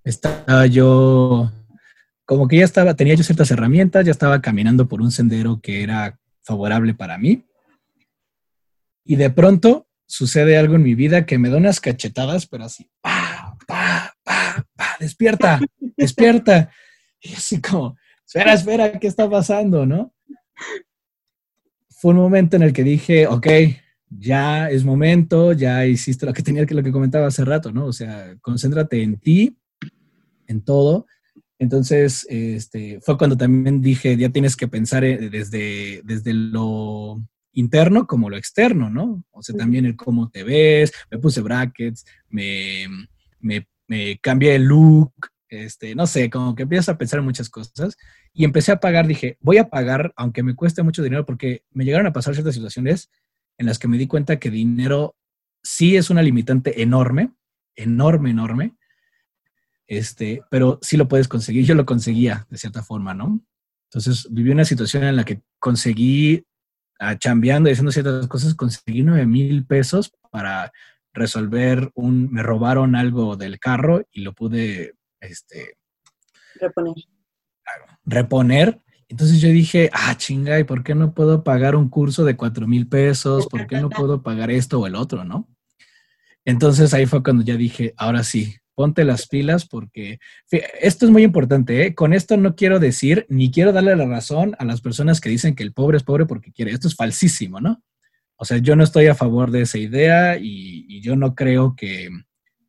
Speaker 2: Estaba yo, como que ya estaba, tenía yo ciertas herramientas, ya estaba caminando por un sendero que era favorable para mí y de pronto sucede algo en mi vida que me da unas cachetadas, pero así, pa, pa, pa, pa, despierta, (laughs) despierta. Y así como, espera, espera, ¿qué está pasando, no? Fue un momento en el que dije, ok, ya es momento, ya hiciste lo que tenía que lo que comentaba hace rato, ¿no? O sea, concéntrate en ti, en todo. Entonces, este, fue cuando también dije, ya tienes que pensar eh, desde, desde lo interno como lo externo, ¿no? O sea, también el cómo te ves, me puse brackets, me, me, me cambié el look, este, no sé, como que empiezas a pensar en muchas cosas y empecé a pagar, dije, voy a pagar aunque me cueste mucho dinero porque me llegaron a pasar ciertas situaciones en las que me di cuenta que dinero sí es una limitante enorme, enorme, enorme, este, pero sí lo puedes conseguir. Yo lo conseguía de cierta forma, ¿no? Entonces viví una situación en la que conseguí, a, chambeando y haciendo ciertas cosas, conseguí nueve mil pesos para resolver un, me robaron algo del carro y lo pude, este,
Speaker 3: reponer.
Speaker 2: Reponer. Entonces yo dije, ah, chinga, ¿y por qué no puedo pagar un curso de cuatro mil pesos? ¿Por qué no puedo pagar esto o el otro, no? Entonces ahí fue cuando ya dije, ahora sí, ponte las pilas porque esto es muy importante. ¿eh? Con esto no quiero decir ni quiero darle la razón a las personas que dicen que el pobre es pobre porque quiere. Esto es falsísimo, ¿no? O sea, yo no estoy a favor de esa idea y, yo no creo que,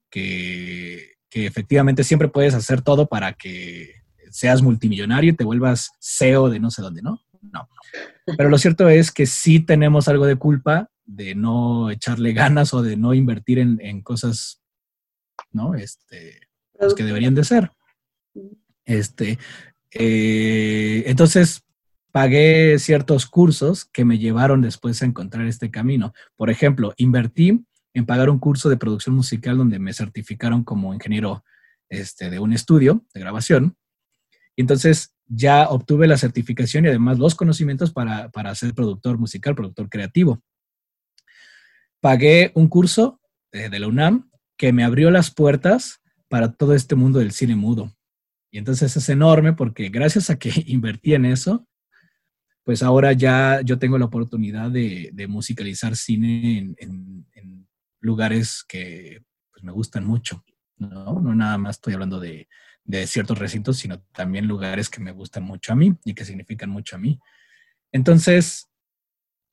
Speaker 2: que, que, efectivamente siempre puedes hacer todo para que seas multimillonario y te vuelvas CEO de no sé dónde, ¿no? No. Pero lo cierto es que sí tenemos algo de culpa de no echarle ganas o de no invertir en, cosas, ¿no? Este, pues que deberían de ser. Este, eh, entonces, pagué ciertos cursos que me llevaron después a encontrar este camino. Por ejemplo, invertí en pagar un curso de producción musical donde me certificaron como ingeniero este, de un estudio de grabación. Y entonces ya obtuve la certificación y además los conocimientos para, para ser productor musical, productor creativo. Pagué un curso de, de la UNAM que me abrió las puertas para todo este mundo del cine mudo. Y entonces es enorme porque gracias a que (laughs) invertí en eso, pues ahora ya yo tengo la oportunidad de, musicalizar cine en, lugares que pues, me gustan mucho, ¿no? No nada más estoy hablando de, de, ciertos recintos, sino también lugares que me gustan mucho a mí y que significan mucho a mí. Entonces,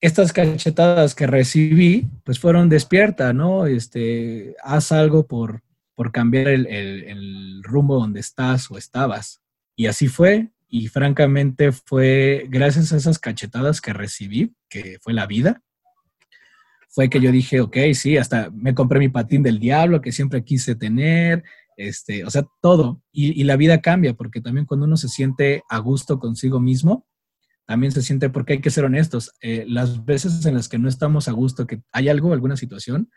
Speaker 2: estas cachetadas que recibí, pues fueron despierta, ¿no? Este, haz algo por, por cambiar el, el rumbo donde estás o estabas. Y así fue, y francamente fue gracias a esas cachetadas que recibí, que fue la vida, fue que yo dije, ok, sí, hasta me compré mi patín del diablo que siempre quise tener, este, o sea, todo. Y, la vida cambia, porque también cuando uno se siente a gusto consigo mismo, también se siente, porque hay que ser honestos, eh, las veces en las que no estamos a gusto, que hay algo, alguna situación,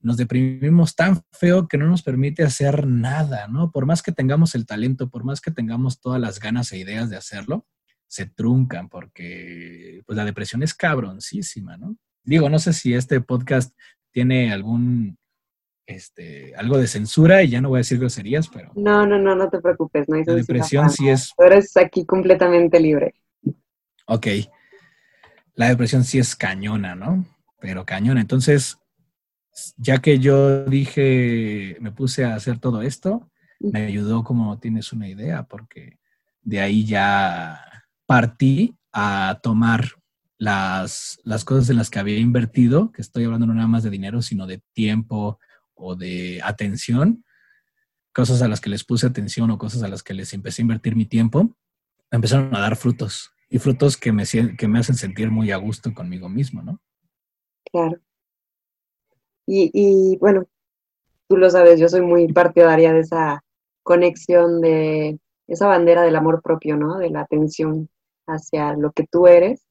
Speaker 2: nos deprimimos tan feo que no nos permite hacer nada, ¿no? Por más que tengamos el talento, por más que tengamos todas las ganas e ideas de hacerlo, se truncan porque pues la depresión es cabroncísima, ¿no? Digo, no sé si este podcast tiene algún este algo de censura y ya no voy a decir groserías, pero
Speaker 3: No, no, no, no te preocupes, no hay
Speaker 2: La depresión sí es
Speaker 3: Tú eres aquí completamente libre.
Speaker 2: Ok. La depresión sí es cañona, ¿no? Pero cañona. Entonces, ya que yo dije, me puse a hacer todo esto, me ayudó como tienes una idea, porque de ahí ya partí a tomar las, las cosas en las que había invertido, que estoy hablando no nada más de dinero, sino de tiempo o de atención, cosas a las que les puse atención o cosas a las que les empecé a invertir mi tiempo, empezaron a dar frutos y frutos que me, que me hacen sentir muy a gusto conmigo mismo, ¿no?
Speaker 3: Claro. Y, bueno, tú lo sabes, yo soy muy partidaria de esa conexión de esa bandera del amor propio, ¿no? De la atención hacia lo que tú eres.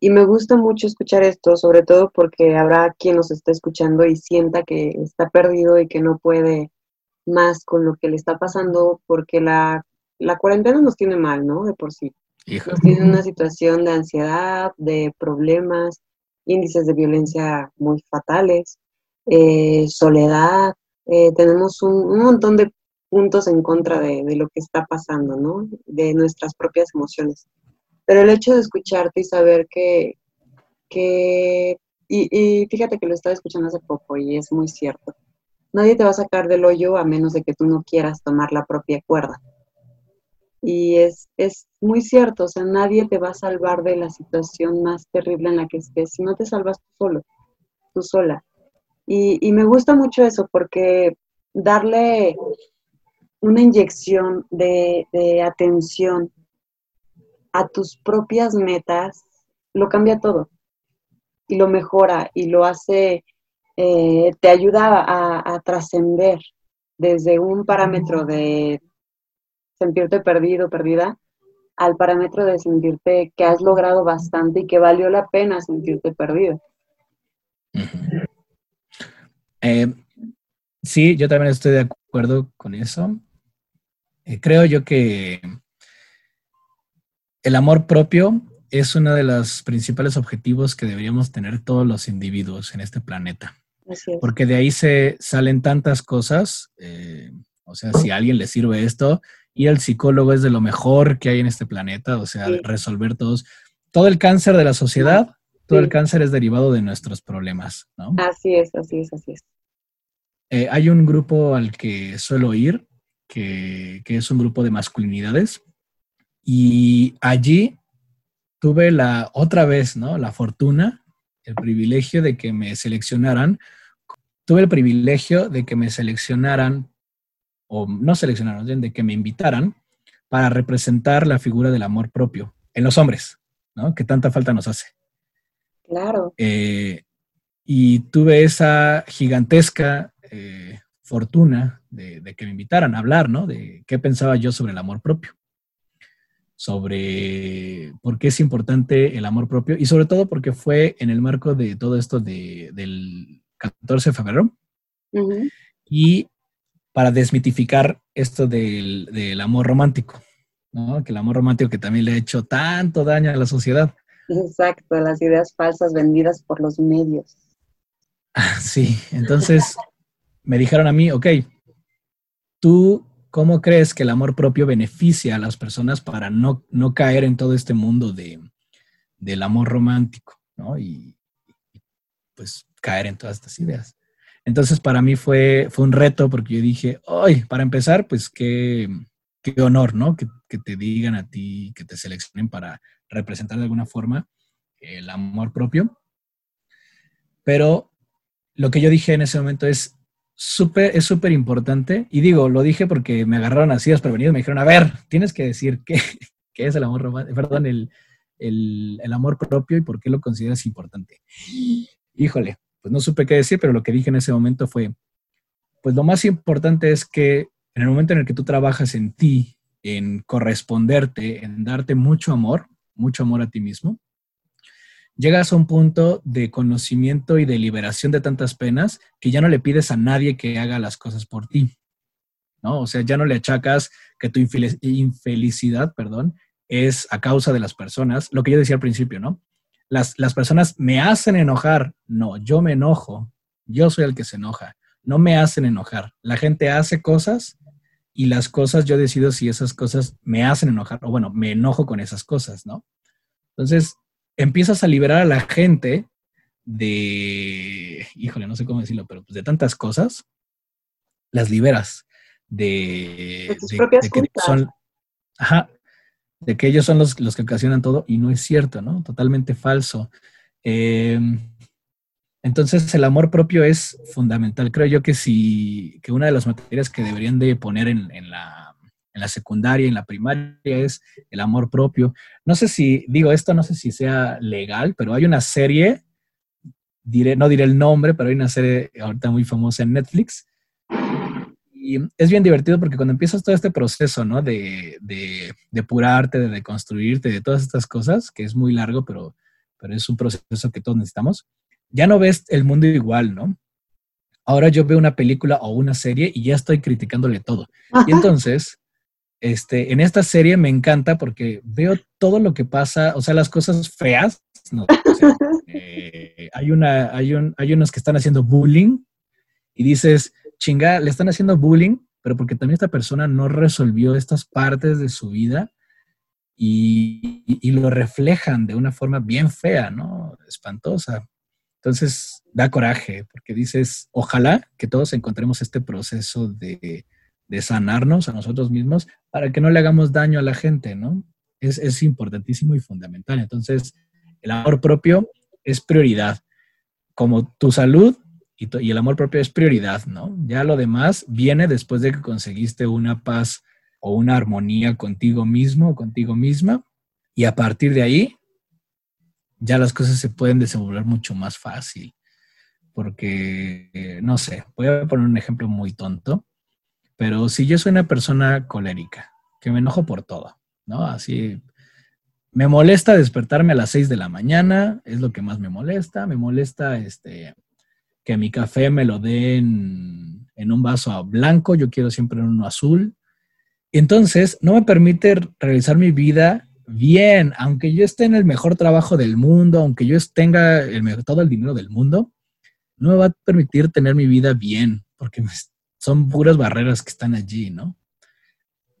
Speaker 3: Y me gusta mucho escuchar esto, sobre todo porque habrá quien nos esté escuchando y sienta que está perdido y que no puede más con lo que le está pasando, porque la, la cuarentena nos tiene mal, ¿no? De por sí. Nos tiene una situación de ansiedad, de problemas, índices de violencia muy fatales. Eh, soledad, eh, tenemos un, montón de puntos en contra de, lo que está pasando, ¿no? De nuestras propias emociones. Pero el hecho de escucharte y saber que, que y, fíjate que lo estaba escuchando hace poco y es muy cierto. Nadie te va a sacar del hoyo a menos de que tú no quieras tomar la propia cuerda. Y es, es muy cierto, o sea, nadie te va a salvar de la situación más terrible en la que estés si no te salvas tú solo tú sola. Y, me gusta mucho eso porque darle una inyección de, atención a tus propias metas lo cambia todo y lo mejora y lo hace, eh, te ayuda a, a trascender desde un parámetro de sentirte perdido, perdida, al parámetro de sentirte que has logrado bastante y que valió la pena sentirte perdido.
Speaker 2: Eh, sí, yo también estoy de acuerdo con eso. Eh, creo yo que el amor propio es uno de los principales objetivos que deberíamos tener todos los individuos en este planeta. Porque de ahí se salen tantas cosas. Eh, o sea, si a alguien le sirve esto, y el psicólogo es de lo mejor que hay en este planeta, o sea, resolver todos. Todo el cáncer de la sociedad, todo el cáncer es derivado de nuestros problemas, ¿no?
Speaker 3: Así es, así es, así es.
Speaker 2: Eh, hay un grupo al que suelo ir, que, que es un grupo de masculinidades, y allí tuve la otra vez, ¿no? La fortuna, el privilegio de que me seleccionaran. Tuve el privilegio de que me seleccionaran o no seleccionaron, de que me invitaran para representar la figura del amor propio en los hombres, ¿no? Que tanta falta nos hace.
Speaker 3: Claro.
Speaker 2: Eh, y tuve esa gigantesca eh, fortuna de, que me invitaran a hablar, ¿no? De qué pensaba yo sobre el amor propio, sobre por qué es importante el amor propio y sobre todo porque fue en el marco de todo esto del 14 de febrero. Y para desmitificar esto del, amor romántico, ¿no? Que el amor romántico que también le ha hecho tanto daño a la sociedad.
Speaker 3: Exacto, las ideas falsas vendidas por los medios.
Speaker 2: Ah, sí, entonces me dijeron a mí, ok, ¿tú cómo crees que el amor propio beneficia a las personas para no, no caer en todo este mundo de, del amor romántico, ¿no? Y pues caer en todas estas ideas. Entonces para mí fue, fue un reto porque yo dije, hoy, para empezar, pues qué, qué honor, ¿no? Que, te digan a ti, que te seleccionen para representar de alguna forma el amor propio. Pero lo que yo dije en ese momento es súper, es súper importante. Y digo, lo dije porque me agarraron así desprevenido, me dijeron, a ver, tienes que decir qué, (laughs) qué es el amor romántico, perdón, el, el, el amor propio y por qué lo consideras importante. Híjole, pues no supe qué decir, pero lo que dije en ese momento fue, pues lo más importante es que en el momento en el que tú trabajas en ti, en corresponderte, en darte mucho amor, mucho amor a ti mismo, llegas a un punto de conocimiento y de liberación de tantas penas que ya no le pides a nadie que haga las cosas por ti. ¿no? O sea, ya no le achacas que tu infelicidad, perdón, es a causa de las personas, lo que yo decía al principio, ¿no? Las, personas me hacen enojar. No, yo me enojo. Yo soy el que se enoja. No me hacen enojar. La gente hace cosas y las cosas yo decido si esas cosas me hacen enojar o bueno, me enojo con esas cosas, ¿no? Entonces, empiezas a liberar a la gente de, híjole, no sé cómo decirlo, pero pues de tantas cosas, las liberas de,
Speaker 3: de, que
Speaker 2: son, ajá, de que ellos son los, que ocasionan todo y no es cierto, ¿no? Totalmente falso. Em, entonces el amor propio es fundamental. Creo yo que sí, que una de las materias que deberían de poner en, la, en la secundaria, en la primaria, es el amor propio. No sé si, digo esto, no sé si sea legal, pero hay una serie, diré, no diré el nombre, pero hay una serie ahorita muy famosa en Netflix, y es bien divertido porque cuando empiezas todo este proceso, ¿no? De, de, depurarte, de deconstruirte, de todas estas cosas, que es muy largo, pero, pero es un proceso que todos necesitamos, ya no ves el mundo igual, ¿no? Ahora yo veo una película o una serie y ya estoy criticándole todo. Y entonces, este, en esta serie me encanta porque veo todo lo que pasa, o sea, las cosas feas. No, (laughs) eh, hay, una, hay, un, hay unos que están haciendo bullying y dices, chinga, le están haciendo bullying, pero porque también esta persona no resolvió estas partes de su vida y, lo reflejan de una forma bien fea, ¿no? Espantosa. Entonces, da coraje, porque dices, ojalá que todos encontremos este proceso de, sanarnos a nosotros mismos para que no le hagamos daño a la gente, ¿no? Es, es importantísimo y fundamental. Entonces, el amor propio es prioridad como tu salud y, el amor propio es prioridad, ¿no? Ya lo demás viene después de que conseguiste una paz o una armonía contigo mismo o contigo misma y a partir de ahí ya las cosas se pueden desenvolver mucho más fácil. Porque, eh, no sé, voy a poner un ejemplo muy tonto, pero si yo soy una persona colérica, que me enojo por todo, ¿no? Así, me molesta despertarme a las 6 de la mañana, es lo que más me molesta, me molesta este, que mi café me lo den en un vaso blanco, yo quiero siempre uno azul. Entonces, no me permite realizar mi vida bien, aunque yo esté en el mejor trabajo del mundo, aunque yo tenga todo el dinero del mundo, no me va a permitir tener mi vida bien, porque son puras barreras que están allí, ¿no?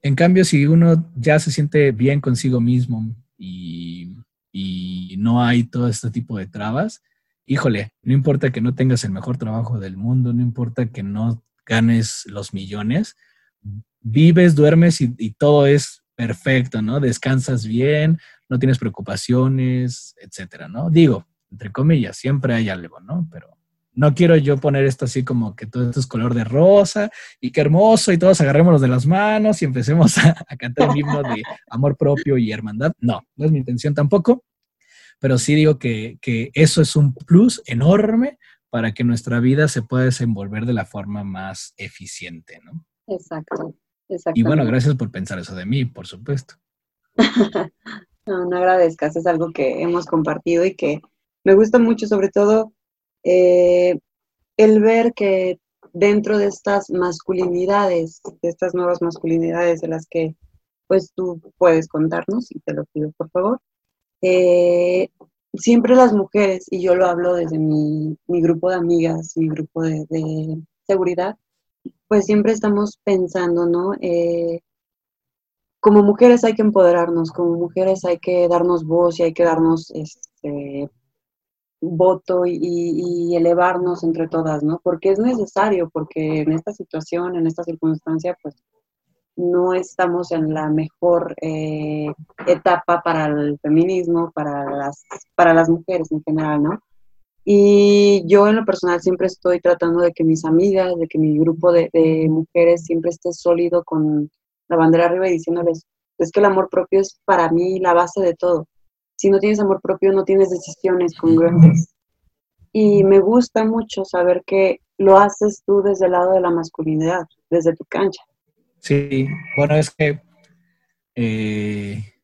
Speaker 2: En cambio, si uno ya se siente bien consigo mismo y, y no hay todo este tipo de trabas, híjole, no importa que no tengas el mejor trabajo del mundo, no importa que no ganes los millones, vives, duermes y, todo es perfecto, ¿no? Descansas bien, no tienes preocupaciones, etcétera, ¿no? Digo, entre comillas, siempre hay algo, ¿no? Pero no quiero yo poner esto así como que todo esto es color de rosa y qué hermoso y todos agarrémonos de las manos y empecemos (laughs) a, cantar el himno de amor propio y hermandad. No, no es mi intención tampoco, pero sí digo que, que eso es un plus enorme para que nuestra vida se pueda desenvolver de la forma más eficiente, ¿no?
Speaker 3: Exacto.
Speaker 2: Y bueno, gracias por pensar eso de mí, por supuesto. (laughs)
Speaker 3: no, no agradezcas, es algo que hemos compartido y que me gusta mucho, sobre todo eh, el ver que dentro de estas masculinidades, de estas nuevas masculinidades de las que pues tú puedes contarnos, y te lo pido por favor, eh, siempre las mujeres, y yo lo hablo desde mi, grupo de amigas, mi grupo de seguridad, pues siempre estamos pensando, ¿no? Eh, como mujeres hay que empoderarnos, como mujeres hay que darnos voz y hay que darnos este voto y, elevarnos entre todas, ¿no? Porque es necesario, porque en esta situación, en esta circunstancia, pues no estamos en la mejor eh, etapa para el feminismo, para las, para las mujeres en general, ¿no? Y yo en lo personal siempre estoy tratando de que mis amigas, de que mi grupo de, mujeres siempre esté sólido con la bandera arriba y diciéndoles, es que el amor propio es para mí la base de todo. Si no tienes amor propio, no tienes decisiones congruentes. Y me gusta mucho saber que lo haces tú desde el lado de la masculinidad, desde tu cancha.
Speaker 2: Sí, bueno, es que eh,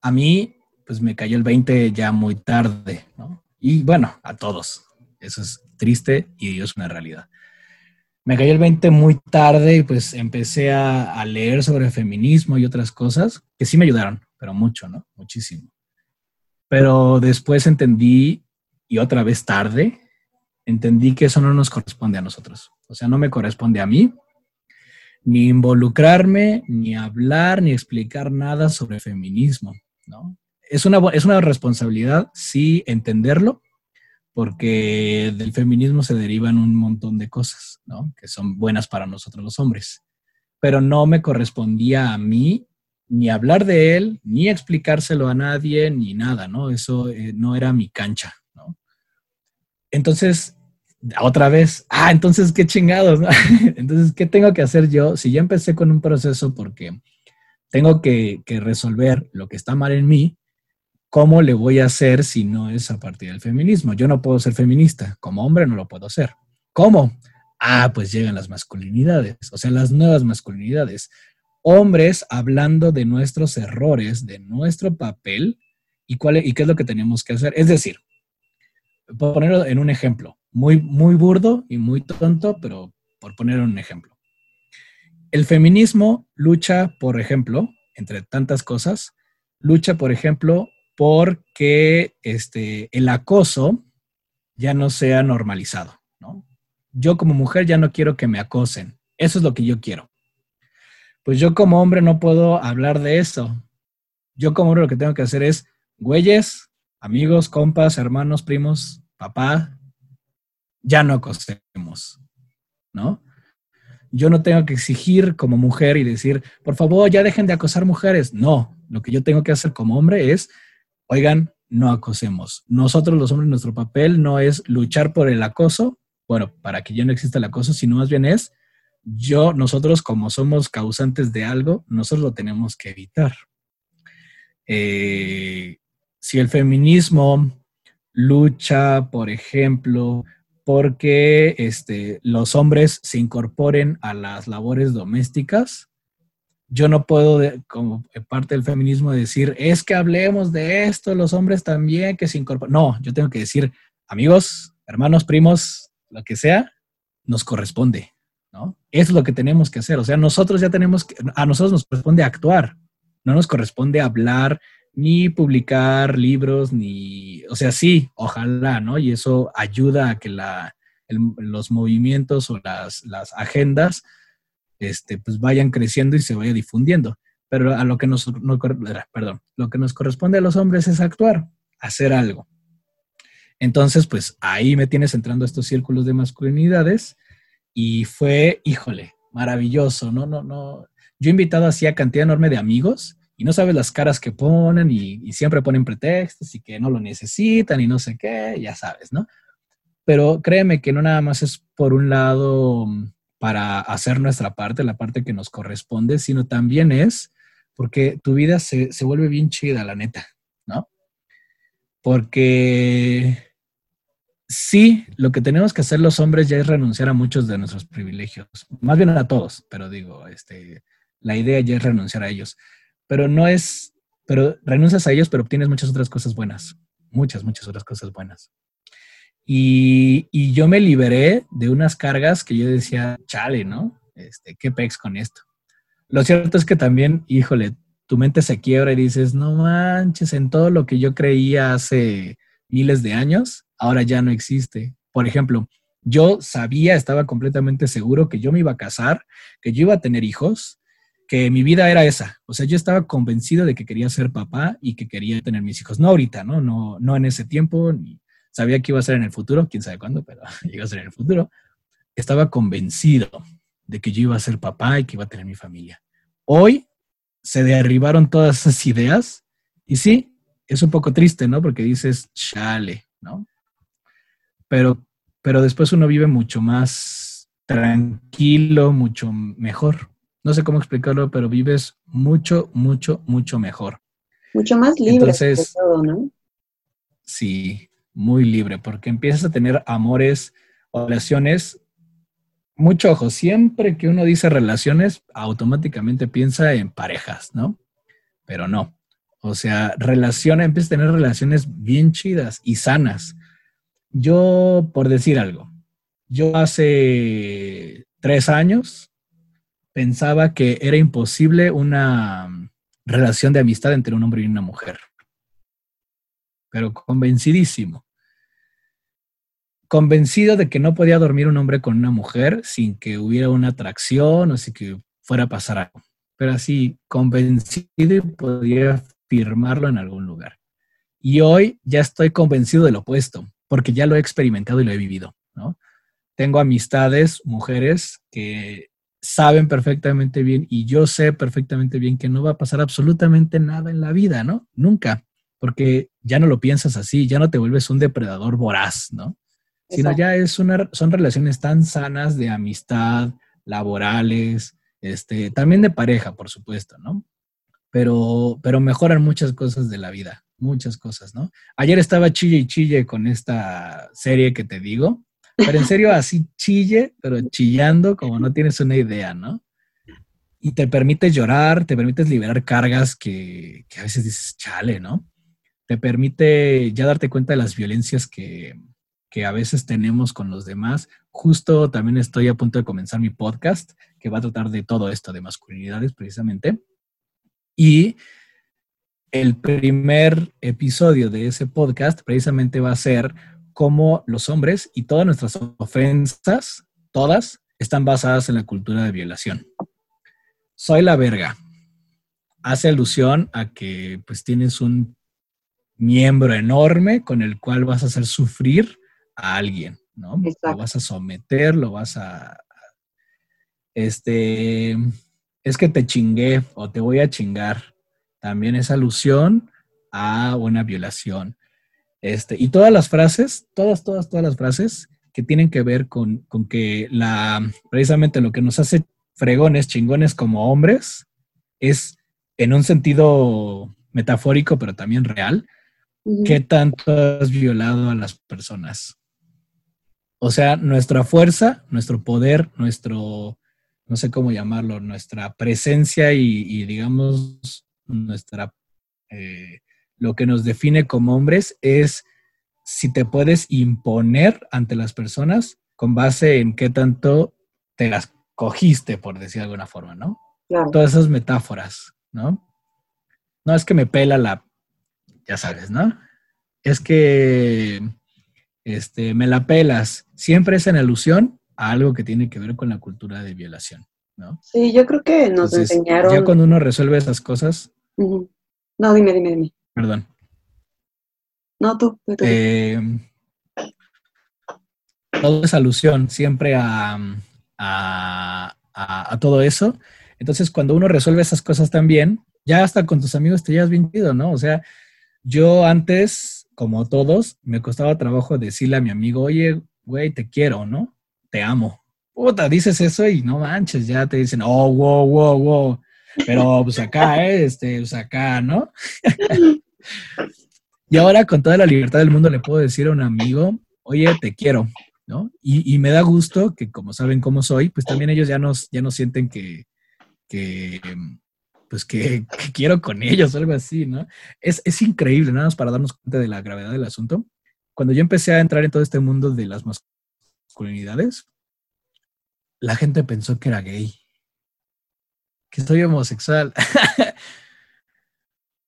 Speaker 2: a mí, pues me cayó el 20 ya muy tarde, ¿no? Y bueno, a todos. Eso es triste y es una realidad. Me cayó el 20 muy tarde y pues empecé a, leer sobre feminismo y otras cosas que sí me ayudaron, pero mucho, ¿no? Muchísimo. Pero después entendí, y otra vez tarde, entendí que eso no nos corresponde a nosotros. O sea, no me corresponde a mí ni involucrarme, ni hablar, ni explicar nada sobre feminismo, ¿no? es una, es una responsabilidad, sí, entenderlo, porque del feminismo se derivan un montón de cosas, ¿no? Que son buenas para nosotros los hombres. Pero no me correspondía a mí ni hablar de él, ni explicárselo a nadie, ni nada, ¿no? Eso eh, no era mi cancha, ¿no? Entonces, otra vez, ah, entonces qué chingados, (laughs) entonces, ¿qué tengo que hacer yo? Si ya empecé con un proceso porque tengo que, que resolver lo que está mal en mí, ¿cómo le voy a hacer si no es a partir del feminismo? Yo no puedo ser feminista, como hombre no lo puedo hacer. ¿Cómo? Ah, pues llegan las masculinidades, o sea, las nuevas masculinidades. Hombres hablando de nuestros errores, de nuestro papel y, cuál, y qué es lo que tenemos que hacer. Es decir, ponerlo en un ejemplo, muy, muy burdo y muy tonto, pero por poner un ejemplo. El feminismo lucha, por ejemplo, entre tantas cosas, lucha, por ejemplo, porque este, el acoso ya no sea normalizado, ¿no? Yo como mujer ya no quiero que me acosen. Eso es lo que yo quiero. Pues yo como hombre no puedo hablar de eso. Yo como hombre lo que tengo que hacer es, güeyes, amigos, compas, hermanos, primos, papá, ya no acosemos, ¿no? Yo no tengo que exigir como mujer y decir, por favor, ya dejen de acosar mujeres. No, lo que yo tengo que hacer como hombre es oigan, no acosemos. Nosotros los hombres, nuestro papel no es luchar por el acoso, bueno, para que ya no exista el acoso, sino más bien es yo, nosotros como somos causantes de algo, nosotros lo tenemos que evitar. Eh, si el feminismo lucha, por ejemplo, porque este, los hombres se incorporen a las labores domésticas, yo no puedo, como parte del feminismo, decir, es que hablemos de esto, los hombres también que se incorporan. No, yo tengo que decir, amigos, hermanos, primos, lo que sea, nos corresponde, ¿no? Es lo que tenemos que hacer. O sea, nosotros ya tenemos que, a nosotros nos corresponde actuar, no nos corresponde hablar, ni publicar libros, ni, o sea, sí, ojalá, ¿no? Y eso ayuda a que la, los movimientos o las, las agendas este, pues vayan creciendo y se vaya difundiendo. Pero a lo que nos, perdón, lo que nos corresponde a los hombres es actuar, hacer algo. Entonces, pues ahí me tienes entrando a estos círculos de masculinidades y fue, híjole, maravilloso, ¿no? No, no. Yo he invitado así a cantidad enorme de amigos y no sabes las caras que ponen y, siempre ponen pretextos y que no lo necesitan y no sé qué, ya sabes, ¿no? Pero créeme que no nada más es por un lado para hacer nuestra parte, la parte que nos corresponde, sino también es porque tu vida se, se vuelve bien chida, la neta, ¿no? Porque sí, lo que tenemos que hacer los hombres ya es renunciar a muchos de nuestros privilegios, más bien a todos, pero digo, este, la idea ya es renunciar a ellos, pero no es, pero renuncias a ellos, pero obtienes muchas otras cosas buenas, muchas, muchas otras cosas buenas. Y, yo me liberé de unas cargas que yo decía, chale, ¿no? Este, ¿Qué pex con esto? Lo cierto es que también, híjole, tu mente se quiebra y dices, no manches, en todo lo que yo creía hace miles de años, ahora ya no existe. Por ejemplo, yo sabía, estaba completamente seguro que yo me iba a casar, que yo iba a tener hijos, mi vida era esa. O sea, yo estaba convencido de que quería ser papá y que quería tener mis hijos. No ahorita, ¿no? No, no en ese tiempo, sabía que iba a ser en el futuro, quién sabe cuándo, pero (laughs) iba a ser en el futuro, estaba convencido de que yo iba a ser papá y que iba a tener mi familia. Hoy se derribaron todas esas ideas y sí, es un poco triste, ¿no? Porque dices, chale, ¿no? Pero, pero después uno vive mucho más tranquilo, mucho mejor. No sé cómo explicarlo, pero vives mucho, mucho, mucho mejor.
Speaker 3: Mucho más libre. Entonces, todo, ¿no?
Speaker 2: Sí, muy libre, porque empiezas a tener amores o relaciones. Mucho ojo, siempre que uno dice relaciones, automáticamente piensa en parejas, ¿no? Pero no. O sea, relaciona, empiezas a tener relaciones bien chidas y sanas. Yo, por decir algo, yo hace tres años pensaba que era imposible una relación de amistad entre un hombre y una mujer pero convencidísimo. Convencido de que no podía dormir un hombre con una mujer sin que hubiera una atracción o sin que fuera a pasar algo. Pero así, convencido y podía firmarlo en algún lugar. Y hoy ya estoy convencido de lo opuesto, porque ya lo he experimentado y lo he vivido, ¿no? Tengo amistades, mujeres, que saben perfectamente bien y yo sé perfectamente bien que no va a pasar absolutamente nada en la vida, ¿no? Nunca porque ya no lo piensas así, ya no te vuelves un depredador voraz, ¿no? Sino ya es una, son relaciones tan sanas de amistad, laborales, este, también de pareja, por supuesto, ¿no? Pero, pero mejoran muchas cosas de la vida, muchas cosas, ¿no? Ayer estaba chille y chille con esta serie que te digo, pero en serio así chille, pero chillando como no tienes una idea, ¿no? Y te permite llorar, te permites liberar cargas que, que a veces dices, chale, ¿no? te permite ya darte cuenta de las violencias que, a veces tenemos con los demás. Justo también estoy a punto de comenzar mi podcast que va a tratar de todo esto, de masculinidades precisamente. Y el primer episodio de ese podcast precisamente va a ser cómo los hombres y todas nuestras ofensas, todas, están basadas en la cultura de violación. Soy la verga. Hace alusión a que pues tienes un miembro enorme con el cual vas a hacer sufrir a alguien, ¿no? Lo vas a someter, lo vas a... Este, es que te chingué o te voy a chingar. También es alusión a una violación. Este, y todas las frases, todas, todas, todas las frases que tienen que ver con, con que la, precisamente lo que nos hace fregones, chingones como hombres, es en un sentido metafórico, pero también real, ¿qué tanto has violado a las personas? O sea, nuestra fuerza, nuestro poder, nuestro, no sé cómo llamarlo, nuestra presencia y, digamos, nuestra, eh, lo que nos define como hombres es si te puedes imponer ante las personas con base en qué tanto te las cogiste, por decir de alguna forma, ¿no? Todas esas metáforas, ¿no? No es que me pela la, ya sabes, ¿no? Es que este, me la pelas. Siempre es en alusión a algo que tiene que ver con la cultura de violación, ¿no?
Speaker 3: Sí, yo creo que nos enseñaron.
Speaker 2: Ya cuando uno resuelve esas cosas.
Speaker 3: No, dime, dime, dime.
Speaker 2: Perdón.
Speaker 3: No, tú.
Speaker 2: Eh, todo es alusión siempre a, a, todo eso. Entonces, cuando uno resuelve esas cosas también, ya hasta con tus amigos te llevas bien chido, ¿no? O sea, yo antes, como todos, me costaba trabajo decirle a mi amigo, oye, güey, te quiero, ¿no? Te amo. Puta, dices eso y no manches, ya te dicen, oh, wow, wow, wow. Pero pues acá, ¿eh? este, pues acá, ¿no? (laughs) y ahora con toda la libertad del mundo le puedo decir a un amigo, oye, te quiero, ¿no? Y, me da gusto que como saben cómo soy, pues también ellos ya nos, ya no sienten que, pues que, quiero con ellos algo así, ¿no? Es, es increíble, nada más para darnos cuenta de la gravedad del asunto. Cuando yo empecé a entrar en todo este mundo de las masculinidades, la gente pensó que era gay, que soy homosexual. (laughs)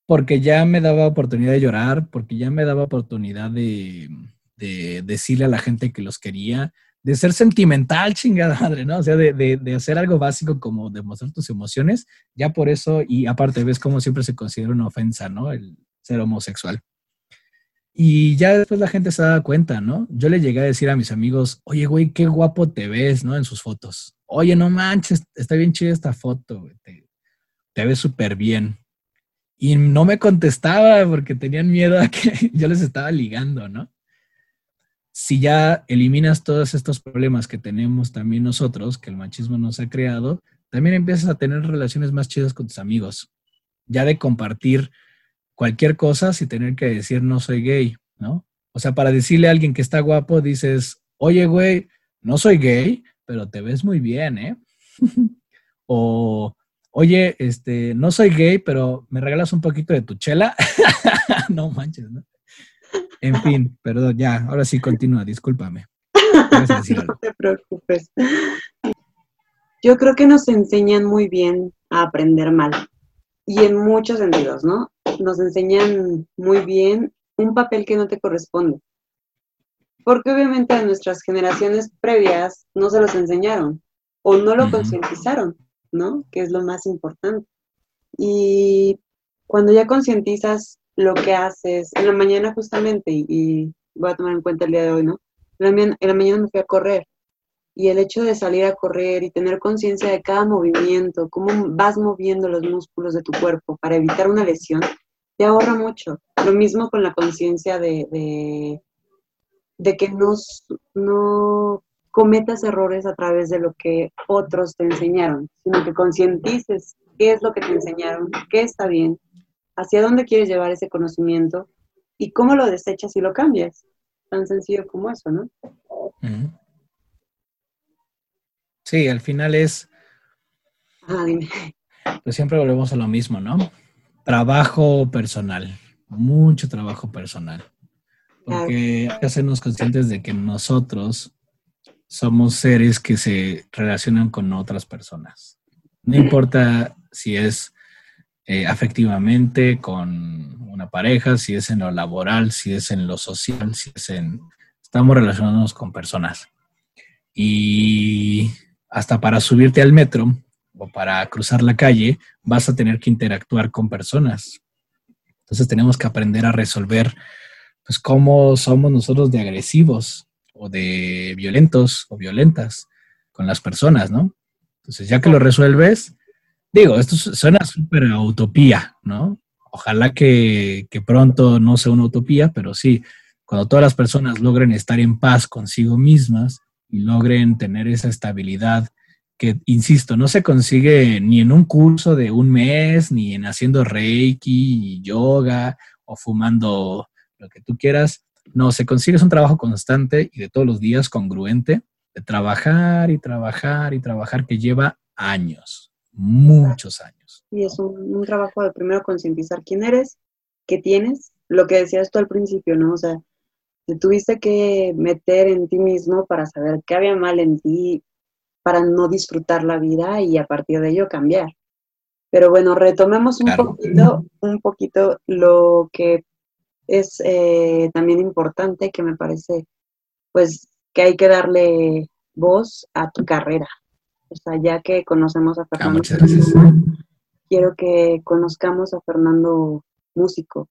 Speaker 2: porque ya me daba oportunidad de llorar, porque ya me daba oportunidad de, de decirle a la gente que los quería, de ser sentimental, chingada madre, ¿no? O sea, de, hacer algo básico como demostrar tus emociones, ya por eso, y aparte ves como siempre se considera una ofensa, ¿no? El ser homosexual. Y ya después la gente se da cuenta, ¿no? Yo le llegué a decir a mis amigos, oye, güey, qué guapo te ves, ¿no? En sus fotos. Oye, no manches, está bien chida esta foto, güey. Te ves súper bien. Y no me contestaba porque tenían miedo a que (laughs) yo les estaba ligando, ¿no? si ya eliminas todos estos problemas que tenemos también nosotros, que el machismo nos ha creado, también empiezas a tener relaciones más chidas con tus amigos. Ya de compartir cualquier cosa sin tener que decir no soy gay, ¿no? O sea, para decirle a alguien que está guapo, dices, oye, güey, no soy gay, pero te ves muy bien, ¿eh? (laughs) o, oye, este, no soy gay, pero me regalas un poquito de tu chela. (laughs) no manches, ¿no? En fin, perdón, ya, ahora sí continúa, discúlpame. (laughs)
Speaker 3: no te preocupes. Yo creo que nos enseñan muy bien a aprender mal y en muchos sentidos, ¿no? Nos enseñan muy bien un papel que no te corresponde. Porque obviamente a nuestras generaciones previas no se los enseñaron o no lo concientizaron, ¿no? Que es lo más importante. Y cuando ya concientizas lo que haces. En la mañana justamente, y, voy a tomar en cuenta el día de hoy, ¿no? En la, mañana me fui a correr y el hecho de salir a correr y tener conciencia de cada movimiento, cómo vas moviendo los músculos de tu cuerpo para evitar una lesión, te ahorra mucho. Lo mismo con la conciencia de, de, que no cometas errores a través de lo que otros te enseñaron, sino que concientices qué es lo que te enseñaron, qué está bien, hacia dónde quieres llevar ese conocimiento y cómo lo desechas y lo cambias. Tan sencillo como eso, ¿no?
Speaker 2: Sí, al final es...
Speaker 3: Ah, dime.
Speaker 2: Pues siempre volvemos a lo mismo, ¿no? Trabajo personal, mucho trabajo personal. Porque hay que hacernos conscientes de que nosotros somos seres que se relacionan con otras personas. No importa si es eh, afectivamente con una pareja, si es en lo laboral, si es en lo social, si es en... Estamos relacionándonos con personas. Y hasta para subirte al metro o para cruzar la calle, vas a tener que interactuar con personas. Entonces tenemos que aprender a resolver, pues, cómo somos nosotros de agresivos o de violentos o violentas con las personas, ¿no? Entonces, ya que lo resuelves, Digo, esto suena súper utopía, ¿no? Ojalá que, pronto no sea una utopía, pero sí, cuando todas las personas logren estar en paz consigo mismas y logren tener esa estabilidad que, insisto, no se consigue ni en un curso de un mes, ni en haciendo reiki, yoga o fumando lo que tú quieras. No, se consigue es un trabajo constante y de todos los días congruente, de trabajar y trabajar y trabajar que lleva años, muchos años.
Speaker 3: Y es un, trabajo de primero concientizar quién eres, qué tienes, lo que decías tú al principio, ¿no? O sea, te tuviste que meter en ti mismo para saber qué había mal en ti, para no disfrutar la vida y a partir de ello cambiar. Pero bueno, retomemos un poquito, un poquito lo que es eh, también importante, que me parece, pues, que hay que darle voz a tu carrera. O sea, ya que conocemos a ah, Fernando, quiero que conozcamos a Fernando músico.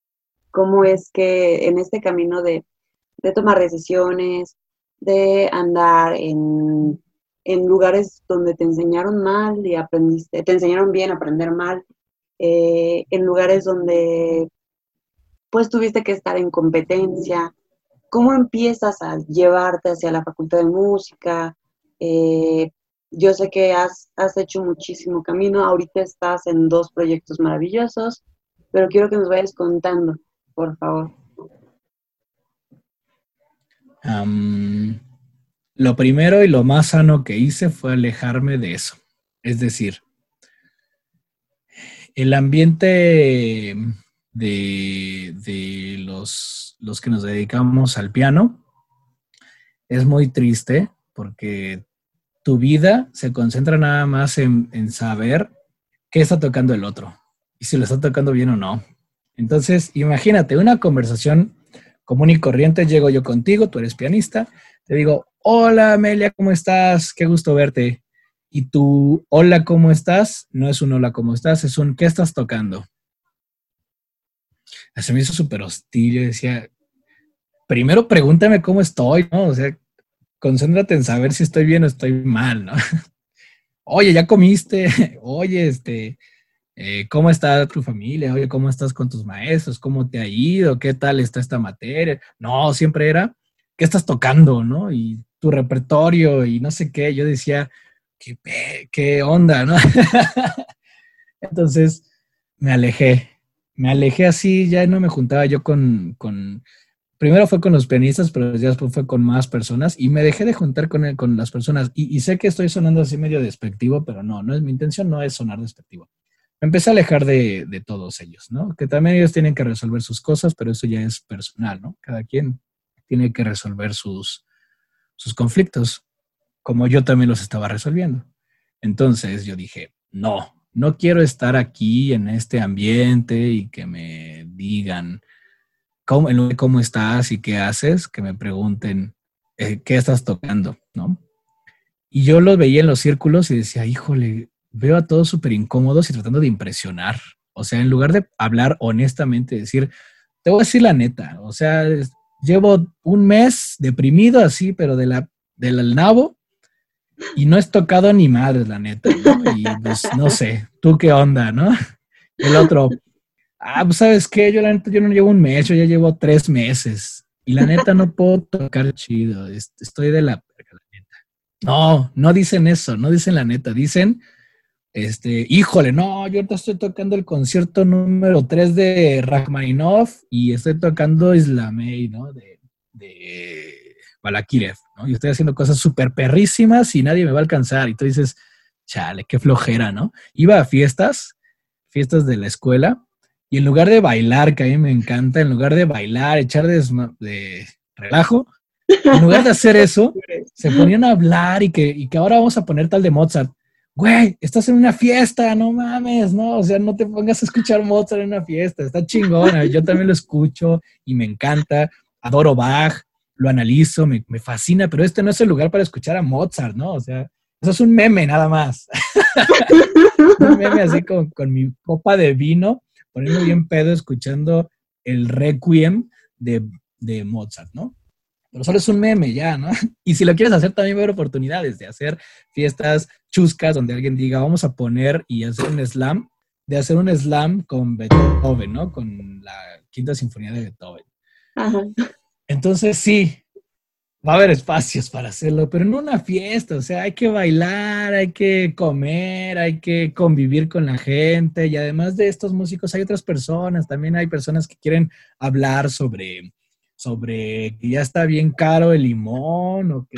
Speaker 3: Cómo es que en este camino de de tomar decisiones, de andar en, lugares donde te enseñaron mal y aprendiste, te enseñaron bien, aprender mal, eh, en lugares donde pues tuviste que estar en competencia. ¿Cómo empiezas a llevarte hacia la facultad de música? Eh, yo sé que has, has hecho muchísimo camino, ahorita estás en dos proyectos maravillosos, pero quiero que nos vayas contando, por favor
Speaker 2: lo primero y lo más sano que hice fue alejarme de eso. Es decir, el ambiente de, los, los, que nos dedicamos al piano es muy triste porque tu vida se concentra nada más en, en saber qué está tocando el otro y si lo está tocando bien o no. Entonces, imagínate una conversación común y corriente, llego yo contigo, tú eres pianista, te digo, hola Amelia, ¿cómo estás? Qué gusto verte. Y tu hola, ¿cómo estás? No es un hola, ¿cómo estás? Es un ¿qué estás tocando? Se me hizo súper hostil. Yo decía, primero pregúntame cómo estoy, ¿no? O sea, concéntrate en saber si estoy bien o estoy mal, ¿no? (laughs) Oye, ¿ya comiste? (laughs) Oye, este, eh, ¿cómo está tu familia? Oye, ¿cómo estás con tus maestros? ¿Cómo te ha ido? ¿Qué tal está esta materia? No, siempre era, ¿qué estás tocando? ¿No? Y tu repertorio y no sé qué. Yo decía, ¿qué, qué onda? ¿No? (laughs) Entonces me alejé, me alejé así, ya no me juntaba yo con, con, primero fue con los pianistas, pero después fue con más personas y me dejé de juntar con, con las personas. Y, y, sé que estoy sonando así medio despectivo, pero no, no es mi intención, no es sonar despectivo empecé a alejar de, todos ellos, ¿no? Que también ellos tienen que resolver sus cosas, pero eso ya es personal, ¿no? Cada quien tiene que resolver sus, sus conflictos, como yo también los estaba resolviendo. Entonces yo dije, no, no quiero estar aquí en este ambiente y que me digan cómo, cómo estás y qué haces, que me pregunten eh, qué estás tocando, ¿no? Y yo los veía en los círculos y decía, híjole, veo a todos súper incómodos y tratando de impresionar. O sea, en lugar de hablar honestamente, decir, te voy a decir la neta, o sea, llevo un mes deprimido así, pero de la, del nabo, y no he tocado ni madre, la neta, ¿no? Y pues no sé, tú qué onda, ¿no? El otro, ah, pues sabes qué, yo la neta, yo no llevo un mes, yo ya llevo tres meses, y la neta no puedo tocar chido, estoy de la, la neta. No, no dicen eso, no dicen la neta, dicen, este, híjole, no, yo ahorita estoy tocando el concierto número 3 de Rachmaninoff y estoy tocando Islamey, ¿no? De Balakirev, ¿no? Y estoy haciendo cosas súper perrísimas y nadie me va a alcanzar. Y tú dices, chale, qué flojera, ¿no? Iba a fiestas, fiestas de la escuela, y en lugar de bailar, que a mí me encanta, en lugar de bailar, echar de, de relajo, en lugar de hacer eso, (laughs) se ponían a hablar y que, y que ahora vamos a poner tal de Mozart güey, estás en una fiesta, no mames, no, o sea, no te pongas a escuchar Mozart en una fiesta, está chingona, yo también lo escucho y me encanta, adoro Bach, lo analizo, me, fascina, pero este no es el lugar para escuchar a Mozart, ¿no? O sea, eso es un meme nada más. (laughs) un meme así con, con mi copa de vino, poniendo bien pedo, escuchando el requiem de, de Mozart, ¿no? pero solo es un meme ya, ¿no? (laughs) Y si lo quieres hacer, también va a haber oportunidades de hacer fiestas chuscas donde alguien diga, vamos a poner y hacer un slam, de hacer un slam con Beethoven, ¿no? Con la quinta sinfonía de Beethoven. Ajá. Entonces sí, va a haber espacios para hacerlo, pero no una fiesta, o sea, hay que bailar, hay que comer, hay que convivir con la gente y además de estos músicos hay otras personas, también hay personas que quieren hablar sobre, sobre que ya está bien caro el limón o que,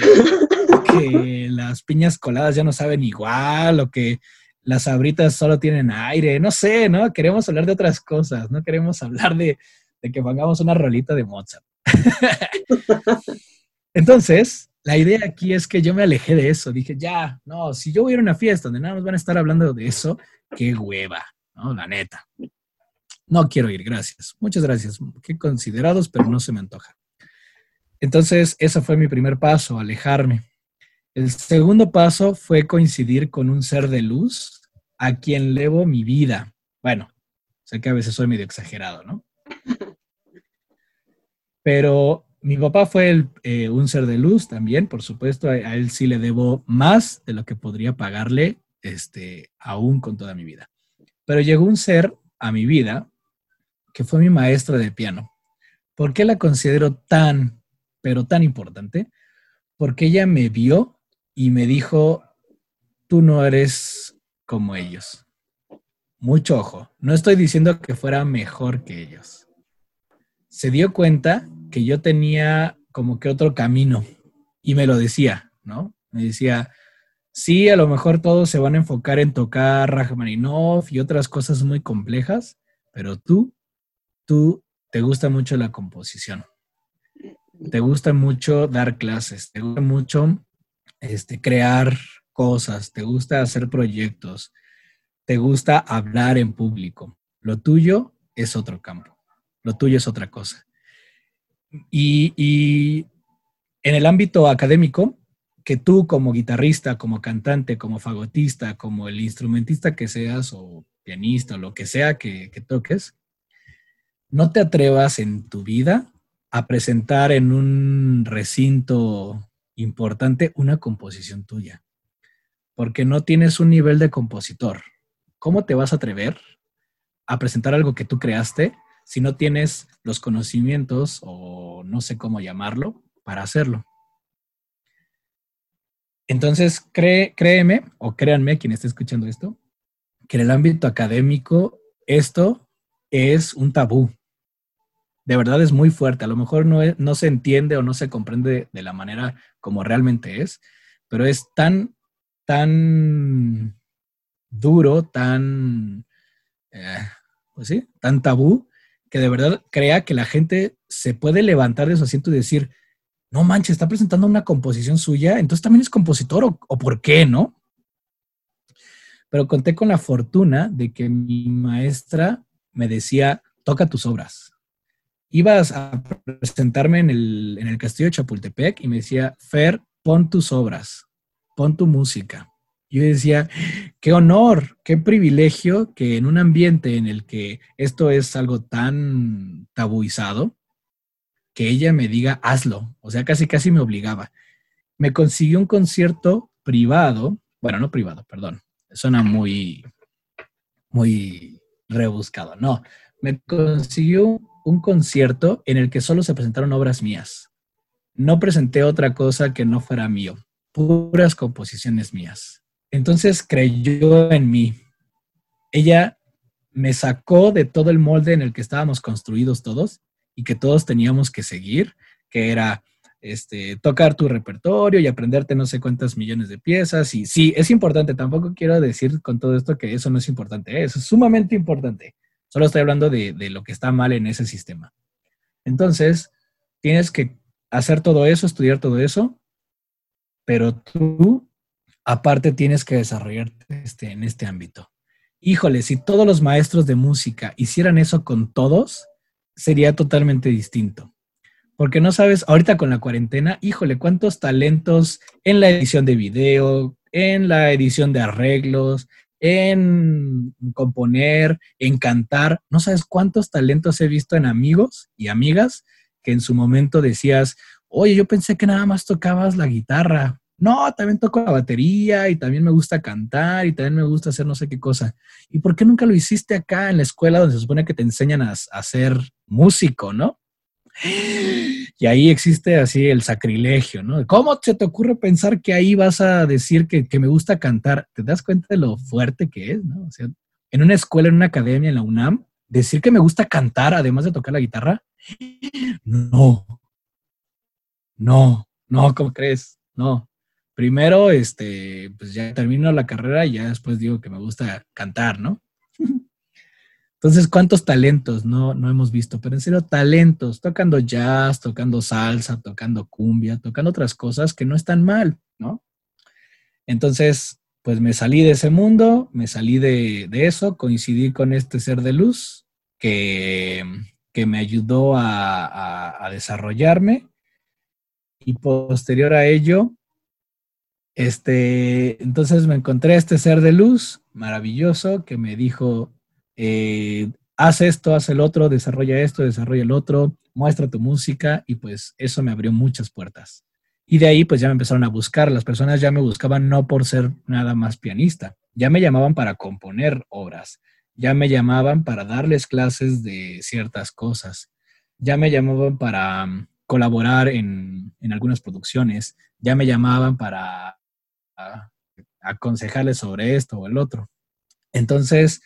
Speaker 2: que las piñas coladas ya no saben igual o que las abritas solo tienen aire, no sé, ¿no? Queremos hablar de otras cosas, no queremos hablar de, de que pongamos una rolita de Mozart. (laughs) Entonces, la idea aquí es que yo me alejé de eso. Dije, ya, no, si yo voy a ir a una fiesta donde nada más van a estar hablando de eso, qué hueva, ¿no? La neta. No quiero ir, gracias. Muchas gracias. Qué considerados, pero no se me antoja. Entonces, ese fue mi primer paso, alejarme. El segundo paso fue coincidir con un ser de luz a quien levo mi vida. Bueno, sé que a veces soy medio exagerado, ¿no? Pero mi papá fue eh, un ser de luz también, por supuesto, a, él sí le debo más de lo que podría pagarle este, aún con toda mi vida. Pero llegó un ser a mi vida que fue mi maestra de piano. ¿Por qué la considero tan, pero tan importante? Porque ella me vio y me dijo, tú no eres como ellos. Mucho ojo, no estoy diciendo que fuera mejor que ellos. Se dio cuenta que yo tenía como que otro camino y me lo decía, ¿no? Me decía, sí, a lo mejor todos se van a enfocar en tocar Rachmaninoff y otras cosas muy complejas, pero tú, tú te gusta mucho la composición. Te gusta mucho dar clases, te gusta mucho este, crear cosas, te gusta hacer proyectos, te gusta hablar en público. Lo tuyo es otro campo, lo tuyo es otra cosa. Y, en el ámbito académico, que tú como guitarrista, como cantante, como fagotista, como el instrumentista que seas o pianista o lo que sea que, que toques, no te atrevas en tu vida a presentar en un recinto importante una composición tuya, porque no tienes un nivel de compositor. ¿Cómo te vas a atrever a presentar algo que tú creaste si no tienes los conocimientos o no sé cómo llamarlo para hacerlo. Entonces, créeme o créanme quien esté escuchando esto, que en el ámbito académico esto es un tabú. De verdad es muy fuerte. A lo mejor no, no se entiende o no se comprende de la manera como realmente es, pero es tan, tan duro, tan, eh, pues sí, tan tabú, que de verdad crea que la gente se puede levantar de su asiento y decir, no manches, está presentando una composición suya, entonces también es compositor o, por qué, ¿no? Pero conté con la fortuna de que mi maestra me decía, toca tus obras. Ibas a presentarme en el, en el castillo de Chapultepec y me decía, Fer, pon tus obras, pon tu música. Yo decía, qué honor, qué privilegio que en un ambiente en el que esto es algo tan tabuizado, que ella me diga, hazlo. O sea, casi, casi me obligaba. Me consiguió un concierto privado, bueno, no privado, perdón, suena muy, muy rebuscado, no. Me consiguió un concierto en el que solo se presentaron obras mías. No presenté otra cosa que no fuera mío, puras composiciones mías. Entonces creyó en mí. Ella me sacó de todo el molde en el que estábamos construidos todos y que todos teníamos que seguir, que era este, tocar tu repertorio y aprenderte no sé cuántas millones de piezas. Y sí, es importante, tampoco quiero decir con todo esto que eso no es importante, es sumamente importante. Solo estoy hablando de lo que está mal en ese sistema. Entonces, tienes que hacer todo eso, estudiar todo eso, pero tú aparte tienes que desarrollarte este, en este ámbito. Híjole, si todos los maestros de música hicieran eso con todos, sería totalmente distinto. Porque no sabes, ahorita con la cuarentena, híjole, cuántos talentos en la edición de video, en la edición de arreglos, en componer, en cantar. No sabes cuántos talentos he visto en amigos y amigas que en su momento decías, oye, yo pensé que nada más tocabas la guitarra, no, también toco la batería y también me gusta cantar y también me gusta hacer no sé qué cosa. ¿Y por qué nunca lo hiciste acá en la escuela donde se supone que te enseñan a, ser músico, no? Y ahí existe así el sacrilegio, ¿no? ¿Cómo se te ocurre pensar que ahí vas a decir que, me gusta cantar? ¿Te das cuenta de lo fuerte que es, ¿no? O sea, en una escuela, en una academia, en la UNAM, decir que me gusta cantar, además de tocar la guitarra, no, no, no, ¿cómo crees? No. Primero, este, pues ya termino la carrera y ya después digo que me gusta cantar, ¿no? Entonces, ¿cuántos talentos no, no hemos visto? Pero en serio, talentos, tocando jazz, tocando salsa, tocando cumbia, tocando otras cosas que no están mal, ¿no? Entonces, pues me salí de ese mundo, me salí de, eso, coincidí con este ser de luz que, que me ayudó a, desarrollarme y posterior a ello, este, entonces me encontré este ser de luz maravilloso que me dijo, eh, haz esto, haz el otro, desarrolla esto, desarrolla el otro, muestra tu música y pues eso me abrió muchas puertas. Y de ahí pues ya me empezaron a buscar, las personas ya me buscaban no por ser nada más pianista, ya me llamaban para componer obras, ya me llamaban para darles clases de ciertas cosas, ya me llamaban para um, colaborar en, en, algunas producciones, ya me llamaban para aconsejarles sobre esto o el otro. Entonces,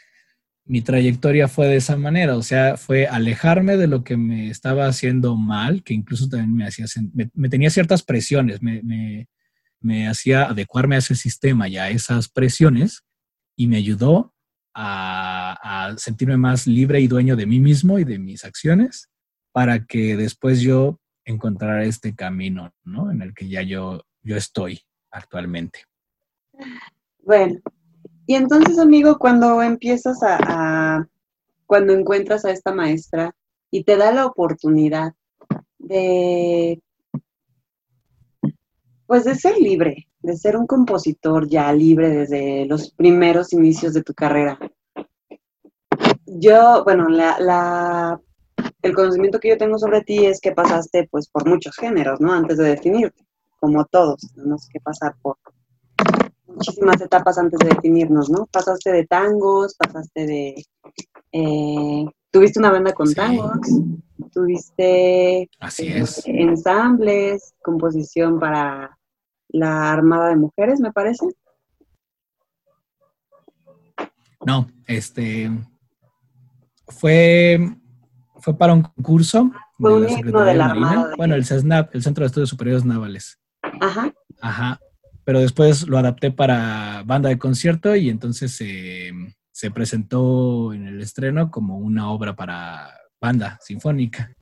Speaker 2: mi trayectoria fue de esa manera, o sea, fue alejarme de lo que me estaba haciendo mal, que incluso también me hacía, me, tenía ciertas presiones, me, hacía adecuarme a ese sistema y a esas presiones y me ayudó a, sentirme más libre y dueño de mí mismo y de mis acciones para que después yo encontrara este camino, ¿no? En el que ya yo, yo estoy actualmente.
Speaker 3: Bueno, y entonces, amigo, cuando empiezas a, cuando encuentras a esta maestra y te da la oportunidad de, pues de ser libre, de ser un compositor ya libre desde los primeros inicios de tu carrera. Yo, bueno, la, el conocimiento que yo tengo sobre ti es que pasaste pues por muchos géneros, ¿no? Antes de definirte, como todos, tenemos que pasar por muchísimas etapas antes de definirnos, ¿no? Pasaste de tangos, pasaste de... Eh, tuviste una banda con tangos, tuviste
Speaker 2: Así es.
Speaker 3: ensambles, composición para la Armada de Mujeres, me parece.
Speaker 2: No, este fue, fue para un concurso
Speaker 3: fue un de de la Armada.
Speaker 2: Bueno, el CESNAP, el Centro de Estudios Superiores Navales.
Speaker 3: Ajá.
Speaker 2: Ajá pero después lo adapté para banda de concierto y entonces se presentó en el estreno como una obra para banda sinfónica.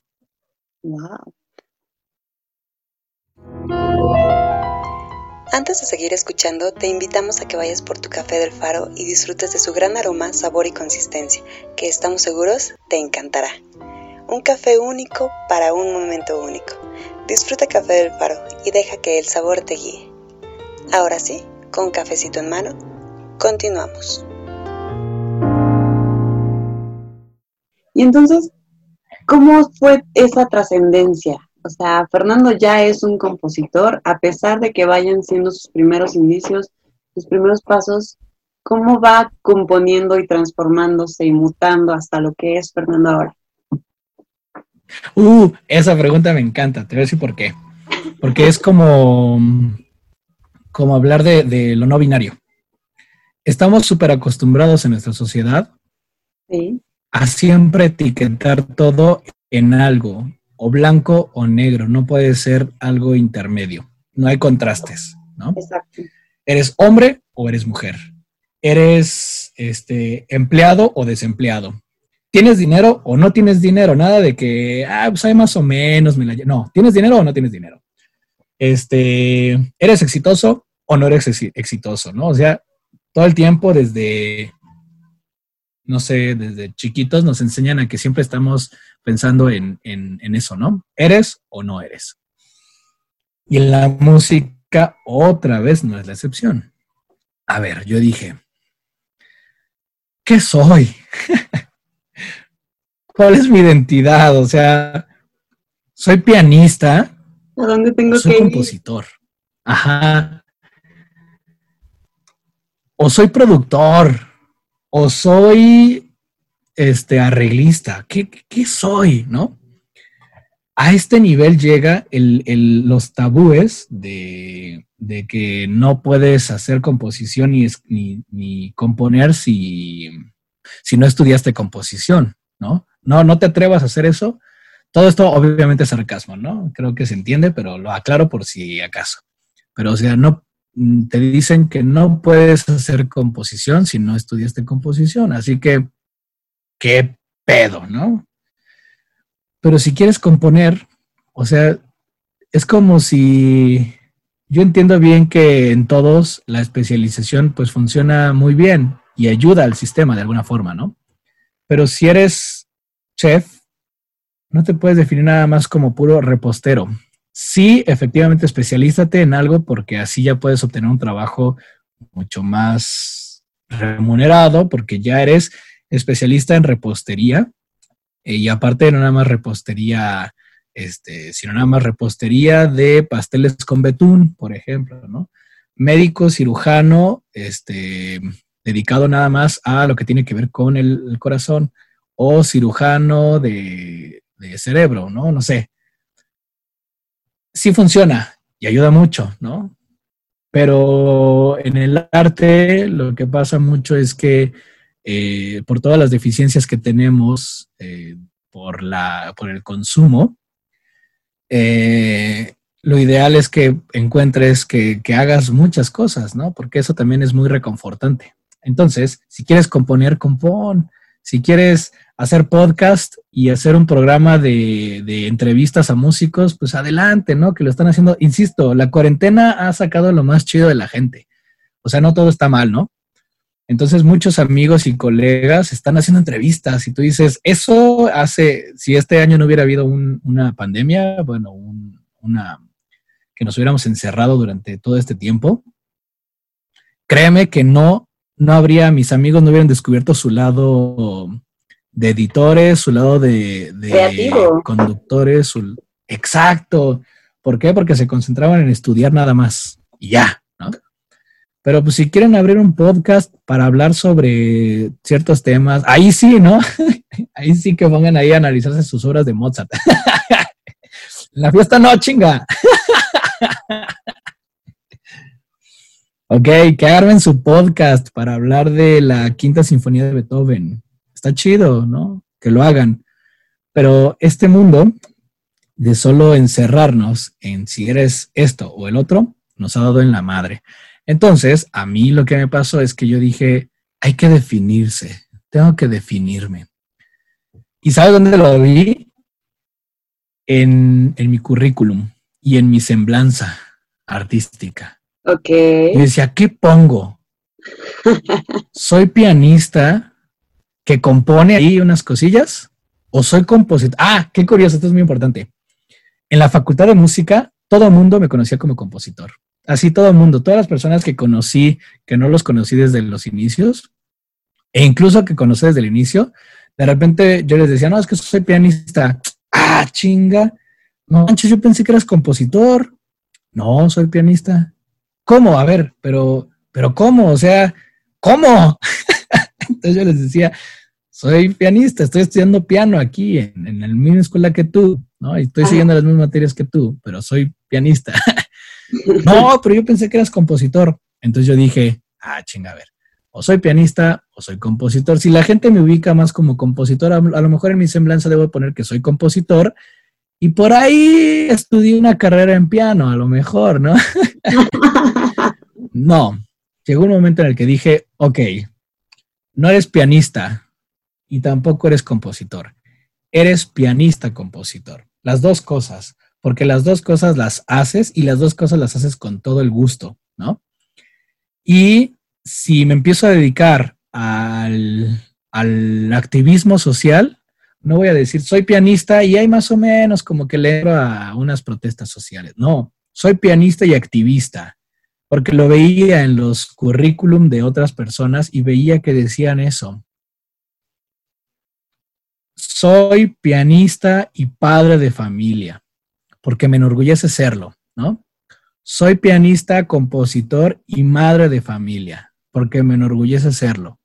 Speaker 3: Wow.
Speaker 1: Antes de seguir escuchando, te invitamos a que vayas por tu café del faro y disfrutes de su gran aroma, sabor y consistencia, que estamos seguros te encantará. Un café único para un momento único. Disfruta Café del Faro y deja que el sabor te guíe. Ahora sí, con cafecito en mano, continuamos.
Speaker 3: Y entonces, ¿cómo fue esa trascendencia? O sea, Fernando ya es un compositor, a pesar de que vayan siendo sus primeros indicios, sus primeros pasos, ¿cómo va componiendo y transformándose y mutando hasta lo que es Fernando ahora?
Speaker 2: Uh, esa pregunta me encanta, te voy a decir por qué. Porque es como como hablar de, lo no binario. Estamos súper acostumbrados en nuestra sociedad a siempre etiquetar todo en algo, o blanco o negro, no puede ser algo intermedio, no hay contrastes, ¿no?
Speaker 3: Exacto.
Speaker 2: Eres hombre o eres mujer, eres este, empleado o desempleado, tienes dinero o no tienes dinero, nada de que, ah, pues hay más o menos, me la... no, tienes dinero o no tienes dinero. Este, eres exitoso o no eres exitoso, ¿no? O sea, todo el tiempo desde, no sé, desde chiquitos nos enseñan a que siempre estamos pensando en, eso, ¿no? ¿Eres o no eres? Y en la música otra vez no es la excepción. A ver, yo dije, ¿qué soy? (laughs) ¿Cuál es mi identidad? O sea, soy pianista.
Speaker 3: ¿A dónde tengo
Speaker 2: soy compositor. Ajá o soy productor, o soy este arreglista. ¿Qué, soy, no? a este nivel llega los tabúes de, que no puedes hacer composición ni, ni, componer si, si, no estudiaste composición, ¿no? No, no te atrevas a hacer eso. Todo esto obviamente es sarcasmo, ¿no? Creo que se entiende, pero lo aclaro por si acaso. Pero o sea, no te dicen que no puedes hacer composición si no estudiaste composición, así que qué pedo, ¿no? Pero si quieres componer, o sea, es como si yo entiendo bien que en todos la especialización pues funciona muy bien y ayuda al sistema de alguna forma, ¿no? Pero si eres chef, no te puedes definir nada más como puro repostero. Sí, efectivamente, especialízate en algo porque así ya puedes obtener un trabajo mucho más remunerado porque ya eres especialista en repostería eh, y aparte no nada más repostería, este, sino nada más repostería de pasteles con betún, por ejemplo, ¿no? Médico, cirujano, este, dedicado nada más a lo que tiene que ver con el, corazón, o cirujano de, cerebro, ¿no? No sé. Sí funciona y ayuda mucho, ¿no? Pero en el arte lo que pasa mucho es que eh, por todas las deficiencias que tenemos eh, por, la, por el consumo, eh, lo ideal es que encuentres que, que, hagas muchas cosas, ¿no? Porque eso también es muy reconfortante. Entonces, si quieres componer, compón. Si quieres hacer podcast y hacer un programa de, entrevistas a músicos, pues adelante, ¿no? Que lo están haciendo. Insisto, la cuarentena ha sacado lo más chido de la gente. O sea, no todo está mal, ¿no? Entonces muchos amigos y colegas están haciendo entrevistas y tú dices, eso hace, si este año no hubiera habido una pandemia, bueno, una, que nos hubiéramos encerrado durante todo este tiempo, créeme que no, no habría, mis amigos no hubieran descubierto su lado de editores, su lado de, de conductores, su, exacto. ¿Por qué? Porque se concentraban en estudiar nada más y ya, ¿no? Pero pues si quieren abrir un podcast para hablar sobre ciertos temas, ahí sí, ¿no? (laughs) ahí sí que pongan ahí a analizarse sus obras de Mozart. (laughs) La fiesta no, chinga. (laughs) ok, que armen su podcast para hablar de la quinta sinfonía de Beethoven. Está chido, ¿no? Que lo hagan. Pero este mundo de solo encerrarnos en si eres esto o el otro, nos ha dado en la madre. Entonces, a mí lo que me pasó es que yo dije, hay que definirse, tengo que definirme. ¿Y sabe dónde lo vi? En, mi currículum y en mi semblanza artística.
Speaker 3: Ok.
Speaker 2: Y decía, ¿qué pongo? (laughs) ¿Soy pianista que compone ahí unas cosillas? ¿O soy compositor? Ah, qué curioso, esto es muy importante. En la facultad de música, todo el mundo me conocía como compositor. Así todo el mundo, todas las personas que conocí, que no los conocí desde los inicios, e incluso que conocí desde el inicio, de repente yo les decía, no, es que soy pianista. Ah, chinga. No, manches, yo pensé que eras compositor. No, soy pianista. ¿Cómo? A ver, pero, pero ¿cómo? O sea, ¿cómo? (laughs) Entonces yo les decía, soy pianista, estoy estudiando piano aquí en, en la misma escuela que tú, ¿no? Y estoy siguiendo las mismas materias que tú, pero soy pianista. (laughs) No, pero yo pensé que eras compositor. Entonces yo dije, ah, chinga, a ver, o soy pianista o soy compositor. Si la gente me ubica más como compositor, a, lo mejor en mi semblanza debo poner que soy compositor y por ahí estudié una carrera en piano, a lo mejor, ¿no? (laughs) no, llegó un momento en el que dije, ok, no eres pianista y tampoco eres compositor, eres pianista-compositor. Las dos cosas porque las dos cosas las haces y las dos cosas las haces con todo el gusto, ¿no? Y si me empiezo a dedicar al, activismo social, no voy a decir soy pianista y hay más o menos como que leo a unas protestas sociales. No, soy pianista y activista, porque lo veía en los currículum de otras personas y veía que decían eso. Soy pianista y padre de familia porque me enorgullece serlo, ¿no? Soy pianista, compositor y madre de familia, porque me enorgullece serlo.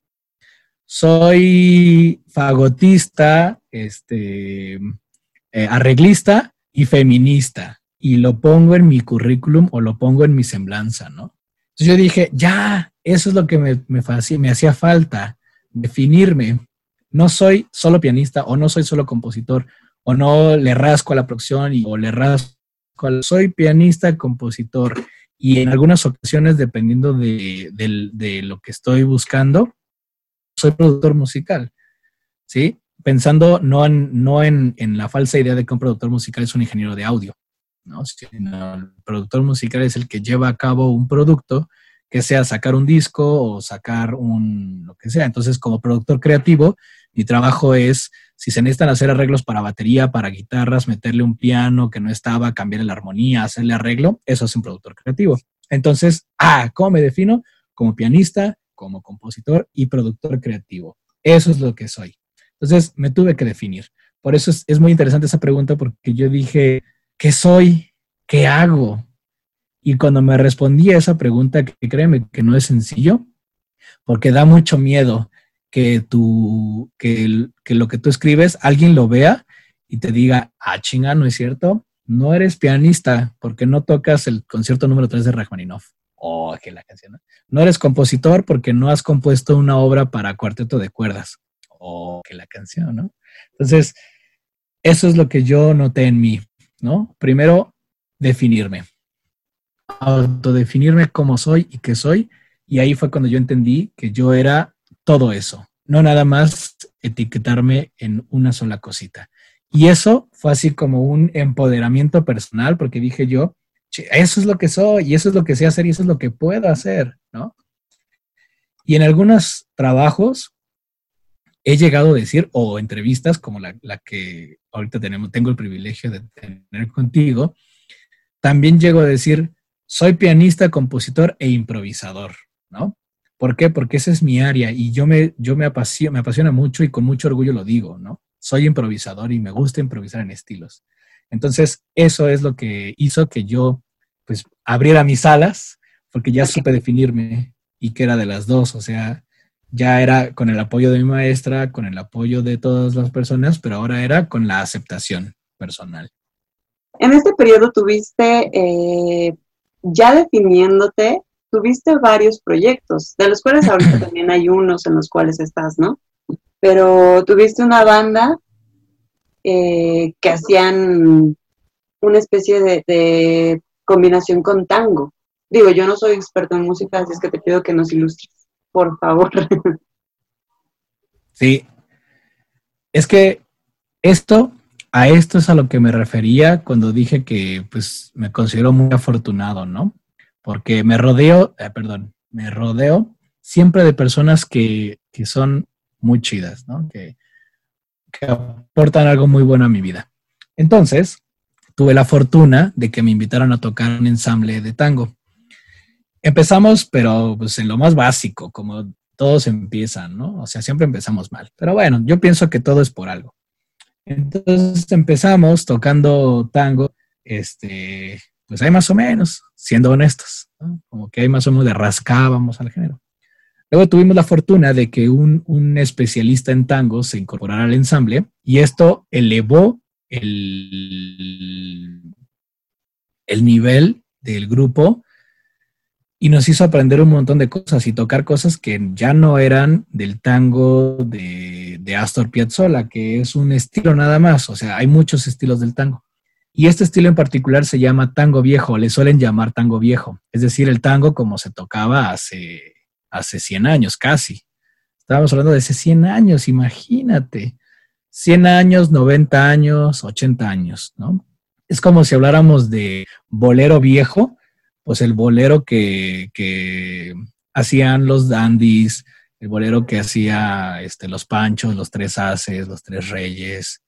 Speaker 2: Soy fagotista, este, eh, arreglista y feminista y lo pongo en mi currículum o lo pongo en mi semblanza, ¿no? Entonces yo dije, ya, eso es lo que me, me, me hacía falta, definirme. No soy solo pianista o no soy solo compositor o no le rasco a la producción y, o le rasco a... Soy pianista, compositor y en algunas ocasiones, dependiendo de, de lo que estoy buscando, soy productor musical, ¿sí? Pensando no, en, no en, en, la falsa idea de que un productor musical es un ingeniero de audio, ¿no? Sino el productor musical es el que lleva a cabo un producto que sea sacar un disco o sacar un lo que sea. Entonces, como productor creativo, mi trabajo es, si se necesitan hacer arreglos para batería, para guitarras, meterle un piano que no estaba, cambiarle la armonía, hacerle arreglo, eso es un productor creativo. Entonces, ah, ¿cómo me defino? Como pianista, como compositor y productor creativo. Eso es lo que soy. Entonces, me tuve que definir. Por eso es, es muy interesante esa pregunta porque yo dije, ¿qué soy? ¿Qué hago? Y cuando me respondí a esa pregunta, que créeme que no es sencillo, porque da mucho miedo que, tú, que, que lo que tú escribes alguien lo vea y te diga, ah, chinga, ¿no es cierto? No eres pianista porque no tocas el concierto número 3 de Rachmaninoff. Oh, que la canción. ¿no? eres compositor porque no has compuesto una obra para cuarteto de cuerdas. Oh, que la canción, ¿no? Entonces, eso es lo que yo noté en mí, ¿no? Primero, definirme autodefinirme cómo soy y qué soy. Y ahí fue cuando yo entendí que yo era todo eso, no nada más etiquetarme en una sola cosita. Y eso fue así como un empoderamiento personal, porque dije yo, eso es lo que soy, y eso es lo que sé hacer, y eso es lo que puedo hacer, ¿no? Y en algunos trabajos he llegado a decir, o entrevistas como la, la que ahorita tenemos, tengo el privilegio de tener contigo, también llego a decir, soy pianista, compositor e improvisador, ¿no? ¿Por qué? Porque esa es mi área y yo me, yo me, apasiona, me apasiona mucho y con mucho orgullo lo digo, ¿no? Soy improvisador y me gusta improvisar en estilos. Entonces, eso es lo que hizo que yo, pues, abriera mis alas, porque ya supe definirme y que era de las dos, o sea, ya era con el apoyo de mi maestra, con el apoyo de todas las personas, pero ahora era con la aceptación personal.
Speaker 3: En este periodo tuviste eh, ya definiéndote, tuviste varios proyectos, de los cuales ahorita (laughs) también hay unos en los cuales estás, ¿no? Pero tuviste una banda eh, que hacían una especie de, combinación con tango. Digo, yo no soy experto en música, así es que te pido que nos ilustres, por favor. (laughs)
Speaker 2: Sí, es que esto a esto es a lo que me refería cuando dije que pues me considero muy afortunado, ¿no? Porque me rodeo, eh, perdón, me rodeo siempre de personas que, que son muy chidas, ¿no? Que, aportan algo muy bueno a mi vida. Entonces, tuve la fortuna de que me invitaron a tocar un ensamble de tango. Empezamos, pero pues en lo más básico, como todos empiezan, ¿no? O sea, siempre empezamos mal. Pero bueno, yo pienso que todo es por algo. Entonces empezamos tocando tango, este, pues hay más o menos, siendo honestos, como que hay más o menos de rascábamos al género. Luego tuvimos la fortuna de que un, un, especialista en tango se incorporara al ensamble y esto elevó el, el nivel del grupo y nos hizo aprender un montón de cosas y tocar cosas que ya no eran del tango de, de, Astor Piazzolla, que es un estilo nada más, o sea, hay muchos estilos del tango. Y este estilo en particular se llama tango viejo, le suelen llamar tango viejo, es decir, el tango como se tocaba hace, hace 100 años casi. Estábamos hablando de hace 100 años, imagínate. 100 años, 90 años, 80 años, ¿no? Es como si habláramos de bolero viejo, pues el bolero que, hacían los dandies, el bolero que hacía este, los panchos, los tres haces, los tres reyes,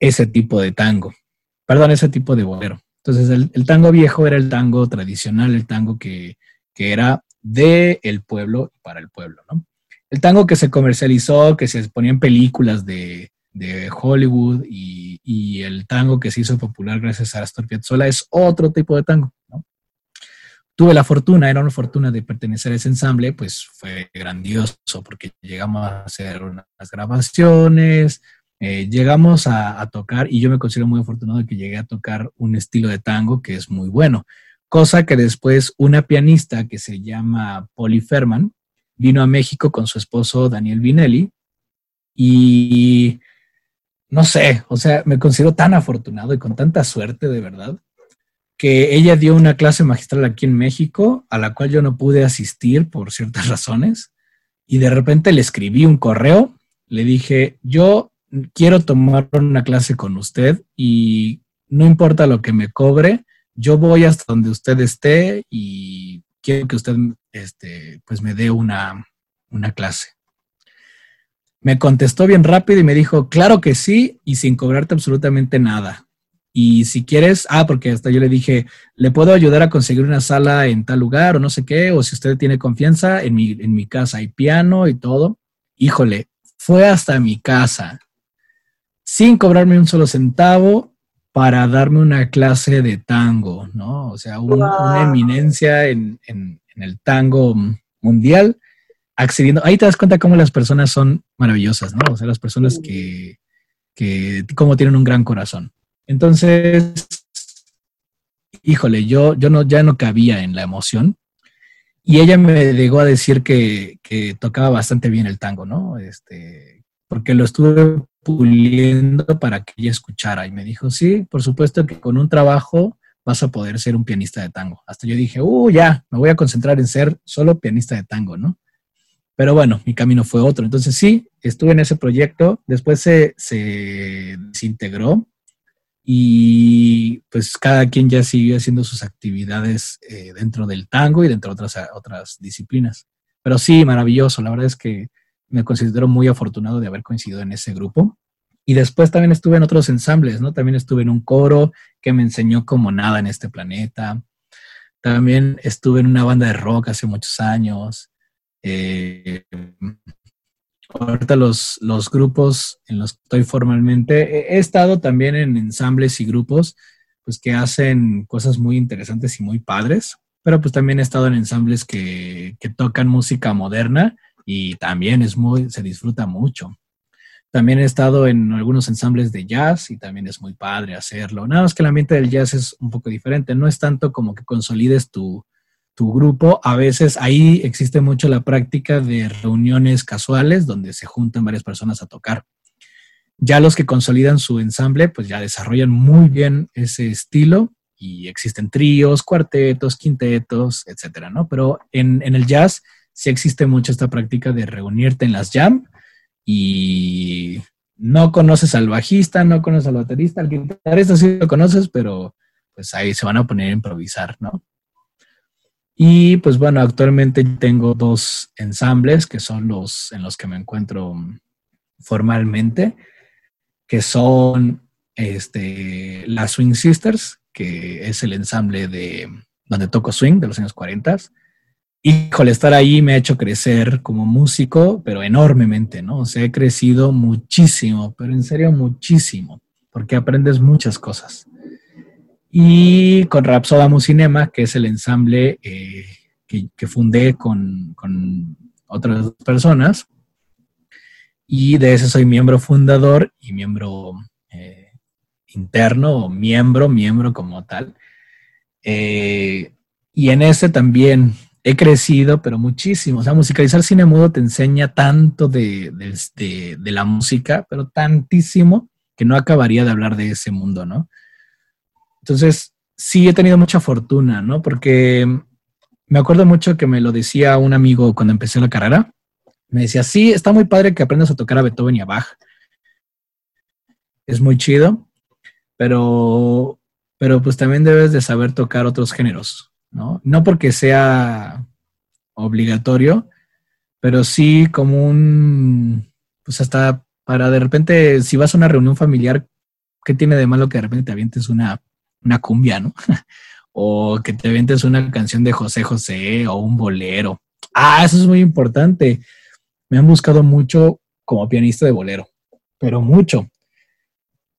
Speaker 2: ese tipo de tango. Perdón, ese tipo de bolero. Entonces el, tango viejo era el tango tradicional, el tango que, era de el pueblo para el pueblo, ¿no? El tango que se comercializó, que se ponía en películas de, Hollywood y, y, el tango que se hizo popular gracias a Astor Piazzolla es otro tipo de tango, tuve la fortuna, era una fortuna de pertenecer a ese ensamble, pues fue grandioso porque llegamos a hacer unas grabaciones, eh, llegamos a, tocar, y yo me considero muy afortunado de que llegué a tocar un estilo de tango que es muy bueno, cosa que después una pianista que se llama Polly Ferman vino a México con su esposo Daniel Vinelli y no sé, o sea, me considero tan afortunado y con tanta suerte de verdad que ella dio una clase magistral aquí en México a la cual yo no pude asistir por ciertas (laughs) razones y de repente le escribí un correo, le dije, yo quiero tomar una clase con usted y no importa lo que me cobre, yo voy hasta donde usted esté y quiero que usted este, pues me dé una, una clase. Me contestó bien rápido y me dijo, claro que sí, y sin cobrarte absolutamente nada. Y si quieres, ah, porque hasta yo le dije, le puedo ayudar a conseguir una sala en tal lugar o no sé qué, o si usted tiene confianza, en mi, en mi casa hay piano y todo. Híjole, fue hasta mi casa sin cobrarme un solo centavo para darme una clase de tango, ¿no? O sea, una eminencia en, el tango mundial, accediendo. Ahí te das cuenta cómo las personas son maravillosas, ¿no? O sea, las personas que, que como tienen un gran corazón. Entonces, híjole, yo, yo no, ya no cabía en la emoción. Y ella me llegó a decir que, que tocaba bastante bien el tango, ¿no? Este, porque lo estuve puliendo para que ella escuchara. Y me dijo, sí, por supuesto que con un trabajo vas a poder ser un pianista de tango. Hasta yo dije, uh, ya, me voy a concentrar en ser solo pianista de tango, ¿no? Pero bueno, mi camino fue otro. Entonces sí, estuve en ese proyecto, después se, se desintegró y pues cada quien ya siguió haciendo sus actividades eh, dentro del tango y dentro de otras, otras disciplinas. Pero sí, maravilloso. La verdad es que me considero muy afortunado de haber coincidido en ese grupo. Y después también estuve en otros ensambles, ¿no? También estuve en un coro que me enseñó como nada en este planeta. También estuve en una banda de rock hace muchos años. Eh, ahorita los, los grupos en los que estoy formalmente, he, estado también en ensambles y grupos pues que hacen cosas muy interesantes y muy padres, pero pues también he estado en ensambles que, que tocan música moderna y también es muy, se disfruta mucho. También he estado en algunos ensambles de jazz y también es muy padre hacerlo. Nada más que el ambiente del jazz es un poco diferente. No es tanto como que consolides tu, tu grupo. A veces ahí existe mucho la práctica de reuniones casuales donde se juntan varias personas a tocar. Ya los que consolidan su ensamble, pues ya desarrollan muy bien ese estilo y existen tríos, cuartetos, quintetos, etcétera, ¿no? Pero en, en el jazz sí existe mucho esta práctica de reunirte en las jam y no conoces al bajista, no conoces al baterista, al guitarrista sí lo conoces, pero pues ahí se van a poner a improvisar, ¿no? Y pues bueno, actualmente tengo dos ensambles que son los en los que me encuentro formalmente, que son este, las Swing Sisters, que es el ensamble de donde toco swing de los años 40, híjole, estar ahí me ha hecho crecer como músico, pero enormemente, ¿no? O sea, he crecido muchísimo, pero en serio muchísimo, porque aprendes muchas cosas. Y con Rapsoda Cinema, que es el ensamble eh, que, fundé con, otras personas, y de ese soy miembro fundador y miembro eh, interno, o miembro, miembro como tal. Eh, y en ese también he crecido, pero muchísimo. O sea, musicalizar cine mudo te enseña tanto de, la música, pero tantísimo que no acabaría de hablar de ese mundo, ¿no? Entonces, sí he tenido mucha fortuna, ¿no? Porque me acuerdo mucho que me lo decía un amigo cuando empecé la carrera. Me decía, sí, está muy padre que aprendas a tocar a Beethoven y a Bach. Es muy chido, pero, pero pues también debes de saber tocar otros géneros, ¿no? No porque sea obligatorio, pero sí como un, pues hasta para de repente, si vas a una reunión familiar, ¿qué tiene de malo que de repente te avientes una, una cumbia, ¿no? (laughs) o que te avientes una canción de José José o un bolero. Ah, eso es muy importante. Me han buscado mucho como pianista de bolero, pero mucho.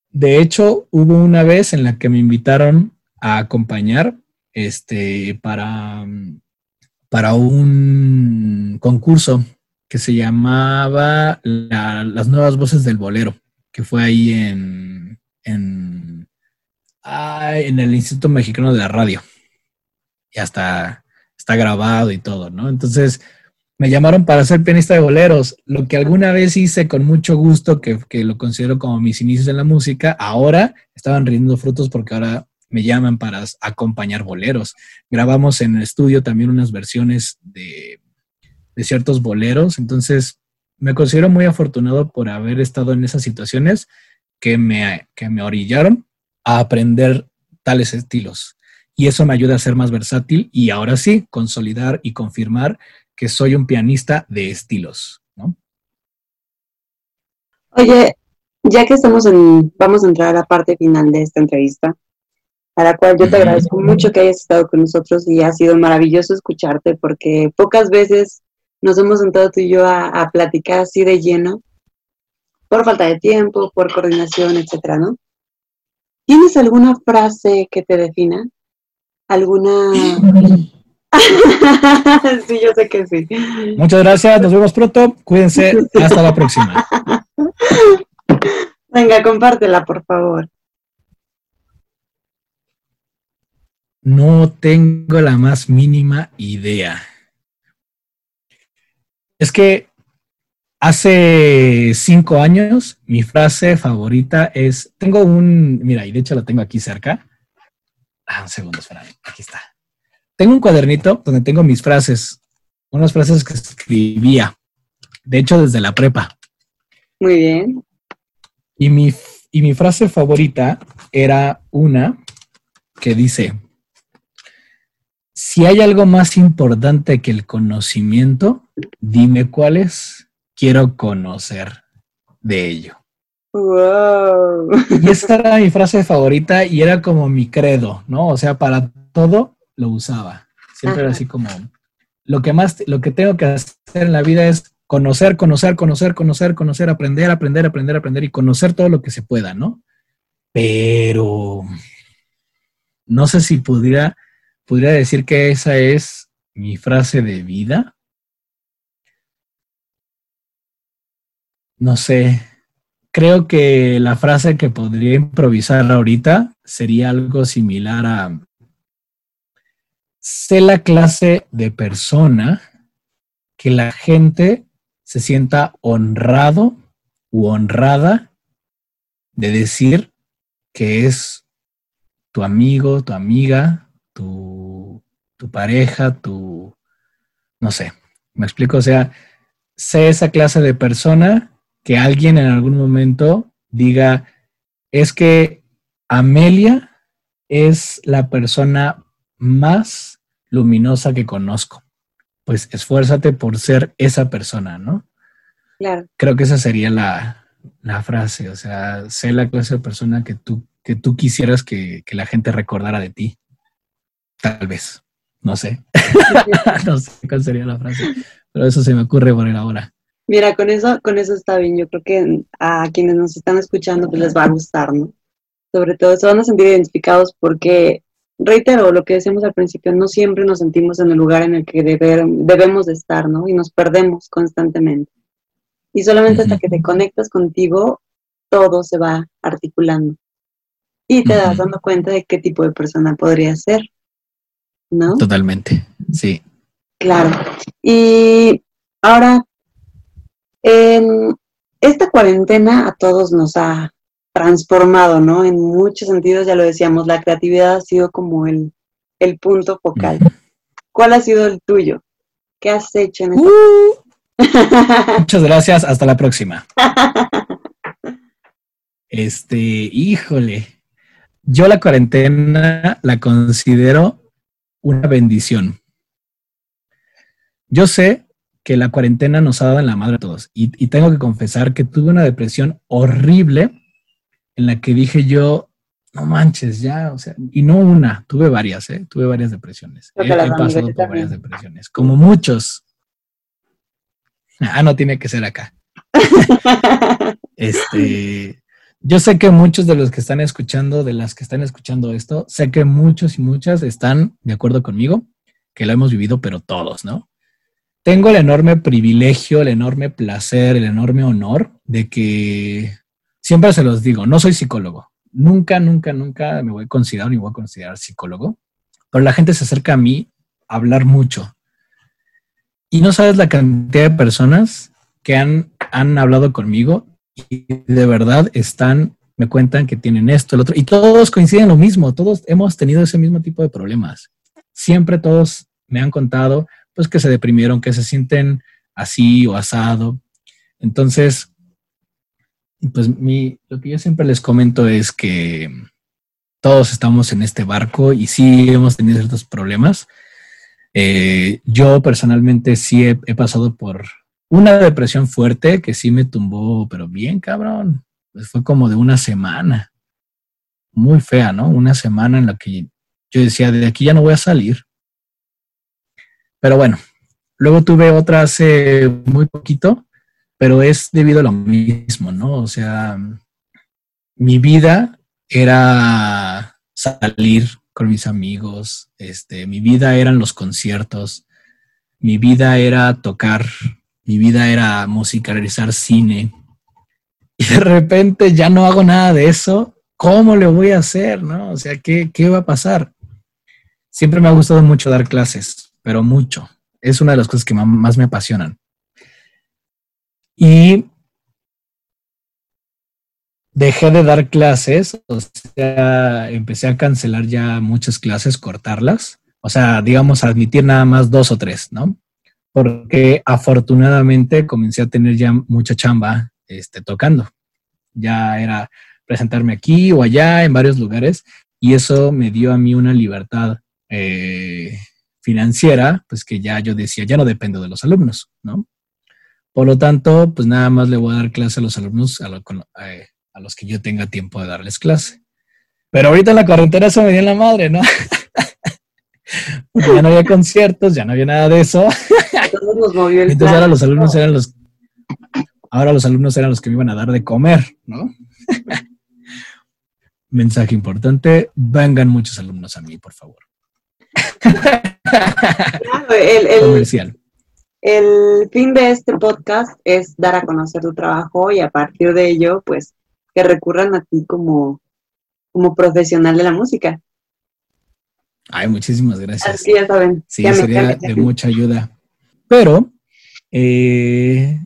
Speaker 2: De hecho, hubo una vez en la que me invitaron a acompañar este, para, para un concurso que se llamaba Las nuevas voces del bolero. que fue ahí en, en, en el Instituto Mexicano de la Radio. Y hasta está grabado y todo, ¿no? Entonces, me llamaron para ser pianista de boleros, lo que alguna vez hice con mucho gusto, que, que, lo considero como mis inicios en la música, ahora estaban rindiendo frutos porque ahora me llaman para acompañar boleros. Grabamos en el estudio también unas versiones de, de ciertos boleros, entonces me considero muy afortunado por haber estado en esas situaciones que me, que me orillaron a aprender tales estilos. Y eso me ayuda a ser más versátil y ahora sí, consolidar y confirmar que soy un pianista de estilos.
Speaker 3: Oye, ya que estamos en, vamos a entrar a la parte final de esta entrevista, a la cual yo te agradezco mucho que hayas estado con nosotros y ha sido maravilloso escucharte porque pocas veces nos hemos sentado tú y yo a, platicar así de lleno, por falta de tiempo, por coordinación, etcétera, ¿no? ¿Tienes alguna frase que te defina? ¿Alguna (laughs) sí, yo sé que sí.
Speaker 2: Muchas gracias, nos vemos pronto. Cuídense, (laughs) hasta la próxima.
Speaker 3: Venga, compártela, por favor.
Speaker 2: No tengo la más mínima idea. Es que hace cinco años mi frase favorita es, tengo un, mira, y de hecho la tengo aquí cerca. Ah, un segundo, espera, aquí está. Tengo un cuadernito donde tengo mis frases, unas frases que escribía, de hecho desde la prepa.
Speaker 3: Muy bien.
Speaker 2: Y mi, y mi frase favorita era una que dice, si hay algo más importante que el conocimiento, dime cuál es, quiero conocer de ello.
Speaker 3: Wow.
Speaker 2: Y esta era mi frase favorita y era como mi credo, ¿no? O sea, para todo lo usaba. Siempre era así como, lo que más, lo que tengo que hacer en la vida es conocer, conocer, conocer, conocer, conocer, aprender, aprender, aprender, aprender y conocer todo lo que se pueda, ¿no? Pero no sé si pudiera, pudiera decir que esa es mi frase de vida. No sé, creo que la frase que podría improvisar ahorita sería algo similar a sé la clase de persona que la gente se sienta honrado u honrada de decir que es tu amigo, tu amiga, tu, tu pareja, tu, no sé, me explico, o sea, sé esa clase de persona que alguien en algún momento diga, es que Amelia es la persona más luminosa que conozco. Pues esfuérzate por ser esa persona, ¿no?
Speaker 3: Claro.
Speaker 2: Creo que esa sería la, frase, o sea, sé la clase de persona que tú, que tú quisieras que, la gente recordara de ti. Tal vez, no sé. (laughs) (laughs) no sé cuál sería la frase, pero eso se me ocurre por el ahora.
Speaker 3: Mira, con eso, con eso está bien. Yo creo que a quienes nos están escuchando pues les va a gustar, ¿no? Sobre todo se van a sentir identificados porque reitero lo que decíamos al principio, no siempre nos sentimos en el lugar en el que debemos de estar, ¿no? Y nos perdemos constantemente. Y solamente hasta que te conectas contigo, todo se va articulando. Y te das dando cuenta de qué tipo de persona podrías ser, ¿no?
Speaker 2: Totalmente, sí.
Speaker 3: Claro. Y ahora, en esta cuarentena a todos nos ha transformado, ¿no? En muchos sentidos, ya lo decíamos, la creatividad ha sido como el, punto focal. ¿Cuál ha sido el tuyo? ¿Qué has hecho en uh. (laughs)
Speaker 2: Muchas gracias, hasta la próxima. Este, híjole, yo la cuarentena la considero una bendición. Yo sé que la cuarentena nos ha dado en la madre a todos y, y tengo que confesar que tuve una depresión horrible en la que dije yo, no manches, ya, o sea, y no una, tuve varias, ¿eh? Tuve varias depresiones. He, pasado por varias depresiones, como muchos. Ah, no tiene que ser acá. (laughs) este, yo sé que muchos de los que están escuchando, de las que están escuchando esto, sé que muchos y muchas están de acuerdo conmigo, que lo hemos vivido, pero todos, ¿no? Tengo el enorme privilegio, el enorme placer, el enorme honor de que siempre se los digo, no soy psicólogo. Nunca, nunca, nunca me voy a considerar ni voy a considerar psicólogo, pero la gente se acerca a mí a hablar mucho. Y no sabes la cantidad de personas que han, han hablado conmigo y de verdad están, me cuentan que tienen esto, el otro, y todos coinciden lo mismo, todos hemos tenido ese mismo tipo de problemas. Siempre todos me han contado, pues que se deprimieron, que se sienten así o asado. Entonces, pues mi, lo que yo siempre les comento es que todos estamos en este barco y sí hemos tenido ciertos problemas. Eh, yo personalmente sí he, pasado por una depresión fuerte que sí me tumbó, pero bien cabrón. Pues fue como de una semana. Muy fea, ¿no? Una semana en la que yo decía, de aquí ya no voy a salir. Pero bueno, luego tuve otra hace muy poquito, pero es debido a lo mismo, ¿no? O sea, mi vida era salir con mis amigos, este, mi vida eran los conciertos, mi vida era tocar, mi vida era musicalizar cine. Y de repente ya no hago nada de eso. ¿Cómo le voy a hacer? ¿No? O sea, ¿qué, qué va a pasar? Siempre me ha gustado mucho dar clases, pero mucho. Es una de las cosas que más me apasionan. Y dejé de dar clases, o sea, empecé a cancelar ya muchas clases, cortarlas, o sea, digamos, admitir nada más dos o tres, ¿no? Porque afortunadamente comencé a tener ya mucha chamba este, tocando. Ya era presentarme aquí o allá, en varios lugares, y eso me dio a mí una libertad eh, financiera, pues que ya yo decía, ya no dependo de los alumnos, ¿no? Por lo tanto, pues nada más le voy a dar clase a los alumnos a, eh, los que yo tenga tiempo de darles clase. Pero ahorita en la cuarentena eso me dio en la madre, ¿no? (laughs) Porque ya no había conciertos, ya no había nada de eso. (laughs) Entonces ahora los alumnos eran los ahora los alumnos eran los que me iban a dar de comer, ¿no? (laughs) Mensaje importante, vengan muchos alumnos a mí, por favor. (laughs)
Speaker 3: el, Comercial. El fin de este podcast es dar a conocer tu trabajo y a partir de ello, pues, que recurran a ti como, como profesional de la música.
Speaker 2: Ay, muchísimas gracias.
Speaker 3: Así ya saben.
Speaker 2: Sí, sería de mucha ayuda. Pero, eh,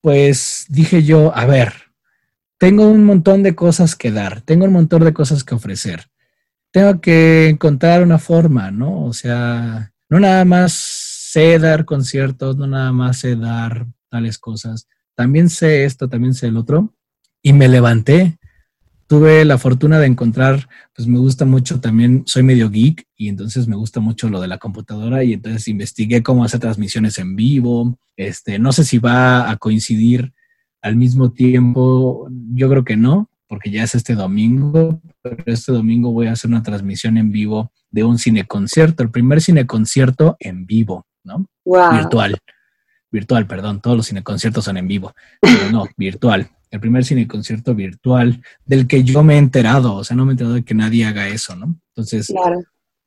Speaker 2: pues dije yo, a ver, tengo un montón de cosas que dar, tengo un montón de cosas que ofrecer. Tengo que encontrar una forma, ¿no? O sea, no nada más sé dar conciertos, no nada más sé dar tales cosas. También sé esto, también sé el otro y me levanté. Tuve la fortuna de encontrar, pues me gusta mucho también, soy medio geek y entonces me gusta mucho lo de la computadora y entonces investigué cómo hacer transmisiones en vivo. Este, no sé si va a coincidir al mismo tiempo, yo creo que no, porque ya es este domingo, pero este domingo voy a hacer una transmisión en vivo de un cineconcierto, el primer cineconcierto en vivo, ¿no? Virtual. Virtual, perdón, todos los cineconciertos son en vivo, pero no, (laughs) virtual el primer cine concierto virtual del que yo me he enterado, o sea, no me he enterado de que nadie haga eso, ¿no? Entonces,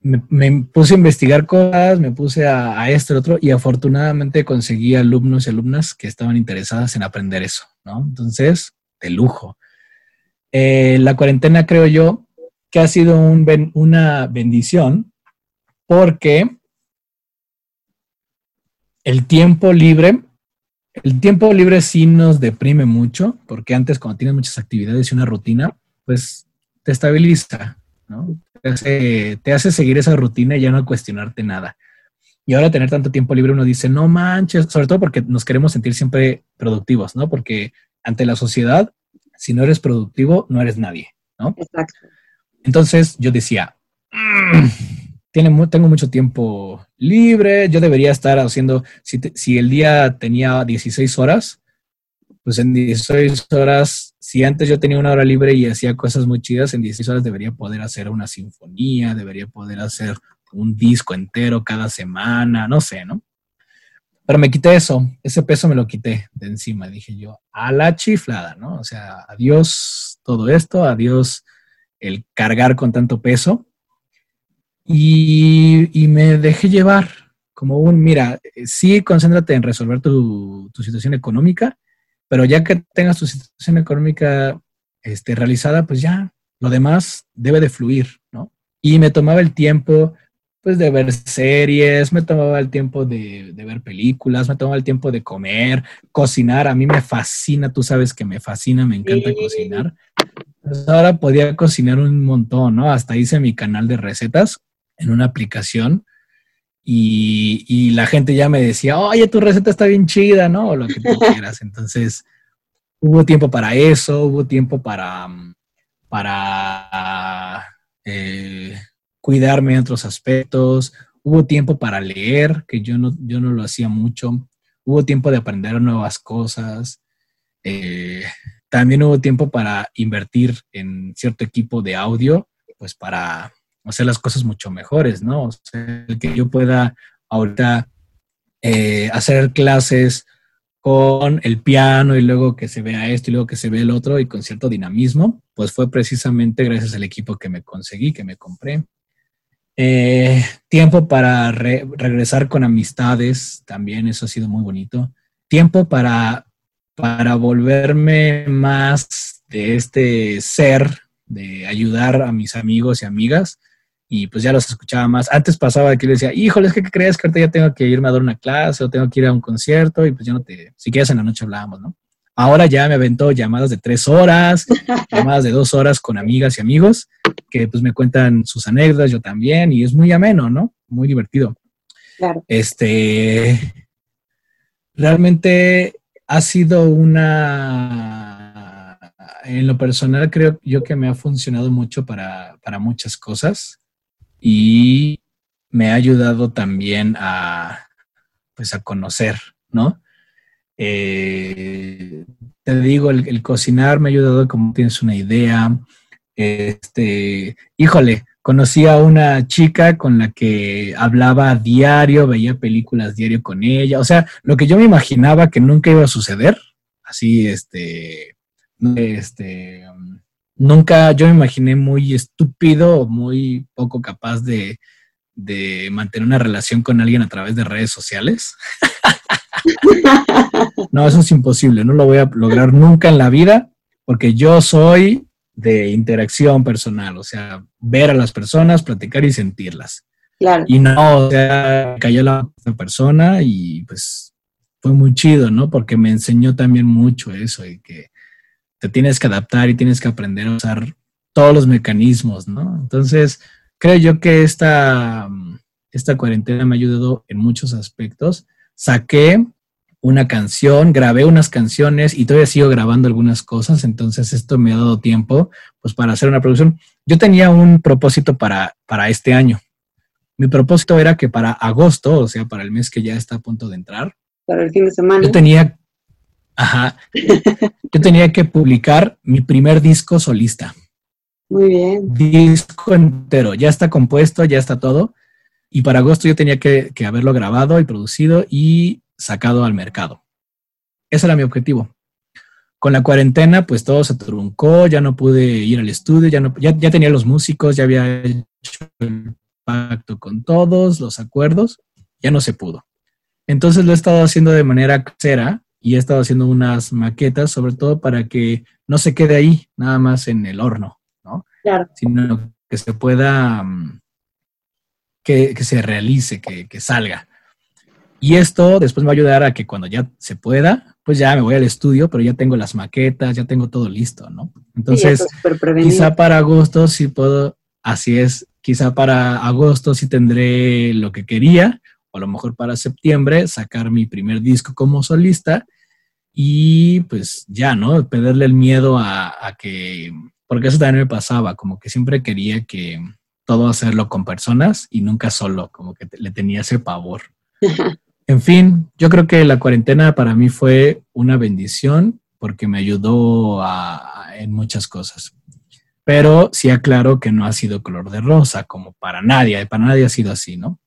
Speaker 2: me, puse a investigar cosas, me puse a, a esto y otro, y afortunadamente conseguí alumnos y alumnas que estaban interesadas en aprender eso, ¿no? Entonces, de lujo. Eh, la cuarentena creo yo que ha sido una bendición porque el tiempo libre el tiempo libre sí nos deprime mucho, porque antes cuando tienes muchas actividades y una rutina, pues te estabiliza, ¿no? Te hace, seguir esa rutina y ya no cuestionarte nada. Y ahora tener tanto tiempo libre uno dice, no manches, sobre todo porque nos queremos sentir siempre productivos, ¿no? Porque ante la sociedad, si no eres productivo, no eres nadie, ¿no? Exacto. Entonces yo decía, tengo mucho tiempo libre, yo debería estar haciendo, si, el día tenía 16 horas, pues en 16 horas, si antes yo tenía una hora libre y hacía cosas muy chidas, en 16 horas debería poder hacer una sinfonía, debería poder hacer un disco entero cada semana, no sé, ¿no? Pero me quité eso, ese peso me lo quité de encima, dije yo, a la chiflada, ¿no? O sea, adiós todo esto, adiós el cargar con tanto peso y, me dejé llevar como un, mira, sí, concéntrate en resolver tu, situación económica, pero ya que tengas tu situación económica este, realizada, pues ya, lo demás debe de fluir, ¿no? Y me tomaba el tiempo, pues, de ver series, me tomaba el tiempo de, ver películas, me tomaba el tiempo de comer, cocinar. A mí me fascina, tú sabes que me fascina, me encanta cocinar. Pues ahora podía cocinar un montón, ¿no? Hasta hice mi canal de recetas en una aplicación y, y, la gente ya me decía, oye, tu receta está bien chida, ¿no? O lo que tú (laughs) quieras. Entonces, hubo tiempo para eso, hubo tiempo para, para eh, cuidarme en otros aspectos, hubo tiempo para leer, que yo no, yo no lo hacía mucho, hubo tiempo de aprender nuevas cosas, eh, también hubo tiempo para invertir en cierto equipo de audio, pues para hacer las cosas mucho mejores, ¿no? O sea, que yo pueda ahorita eh, hacer clases con el piano y luego que se vea esto y luego que se vea el otro y con cierto dinamismo, pues fue precisamente gracias al equipo que me conseguí, que me compré. Eh, tiempo para regresar con amistades, también eso ha sido muy bonito. Tiempo para, para volverme más de este ser, de ayudar a mis amigos y amigas y pues ya los escuchaba más. Antes pasaba que le decía, híjole, es que ¿qué crees que ahorita ya tengo que irme a dar una clase o tengo que ir a un concierto y pues yo no te, si quieres en la noche hablábamos, ¿no? Ahora ya me aventó llamadas de tres horas, (laughs) llamadas de dos horas con amigas y amigos que pues me cuentan sus anécdotas, yo también, y es muy ameno, ¿no? Muy divertido.
Speaker 3: Claro.
Speaker 2: Este, realmente ha sido una, en lo personal creo yo que me ha funcionado mucho para, para muchas cosas y me ha ayudado también a, pues, a conocer, ¿no? Eh, te digo, el, cocinar me ha ayudado como tienes una idea. Este, híjole, conocí a una chica con la que hablaba diario, veía películas diario con ella. O sea, lo que yo me imaginaba que nunca iba a suceder, así, este, este, nunca yo me imaginé muy estúpido o muy poco capaz de, mantener una relación con alguien a través de redes sociales. no, eso es imposible, no lo voy a lograr nunca en la vida porque yo soy de interacción personal, o sea, ver a las personas, platicar y sentirlas.
Speaker 3: Claro.
Speaker 2: Y no, o sea, cayó la persona y pues fue muy chido, ¿no? Porque me enseñó también mucho eso y que te tienes que adaptar y tienes que aprender a usar todos los mecanismos, ¿no? Entonces, creo yo que esta, esta cuarentena me ha ayudado en muchos aspectos. Saqué una canción, grabé unas canciones y todavía sigo grabando algunas cosas, entonces esto me ha dado tiempo pues para hacer una producción. Yo tenía un propósito para, para este año. Mi propósito era que para agosto, o sea, para el mes que ya está a punto de entrar,
Speaker 3: para el fin de semana.
Speaker 2: Yo tenía Ajá. Yo tenía que publicar mi primer disco solista.
Speaker 3: Muy bien.
Speaker 2: Disco entero. Ya está compuesto, ya está todo. Y para agosto yo tenía que, haberlo grabado y producido y sacado al mercado. Ese era mi objetivo. Con la cuarentena, pues todo se truncó, ya no pude ir al estudio, ya, no, ya, ya tenía los músicos, ya había hecho el pacto con todos, los acuerdos, ya no se pudo. Entonces lo he estado haciendo de manera casera, y he estado haciendo unas maquetas, sobre todo para que no se quede ahí, nada más en el horno, ¿no?
Speaker 3: Claro.
Speaker 2: Sino que se pueda, mm, que, se realice, que, salga. Y esto después me va a ayudar a que cuando ya se pueda, pues ya me voy al estudio, pero ya tengo las maquetas, ya tengo todo listo, ¿no? Entonces, quizá para agosto sí puedo, así es, quizá para agosto sí tendré lo que quería, o a lo mejor para septiembre sacar mi primer disco como solista y pues ya, ¿no? Perderle el miedo a, que, porque eso también me pasaba, como que siempre quería que todo hacerlo con personas y nunca solo, como que le tenía ese pavor. (laughs) En fin, yo creo que la cuarentena para mí fue una bendición porque me ayudó en muchas cosas. Pero sí aclaro que no ha sido color de rosa, como para nadie, para nadie ha sido así, ¿no?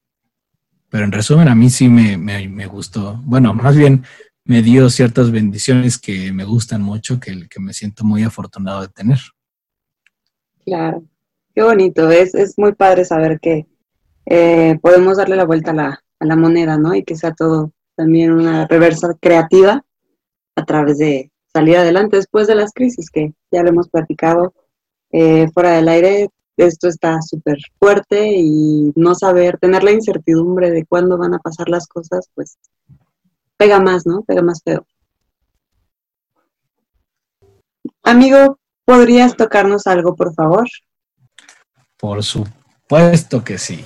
Speaker 2: Pero en resumen, a mí sí me, me gustó. Bueno, más bien me dio ciertas bendiciones que me gustan mucho, que, que me siento muy afortunado de tener.
Speaker 3: Claro, qué bonito, es, es muy padre saber que eh, podemos darle la vuelta a la, a la moneda, ¿no? Y que sea todo también una reversa creativa a través de salir adelante después de las crisis que ya lo hemos platicado eh, fuera del aire. Esto está súper fuerte y no saber, tener la incertidumbre de cuándo van a pasar las cosas, pues pega más, ¿no? Pega más feo. Amigo, ¿podrías tocarnos algo, por favor?
Speaker 2: Por supuesto que sí.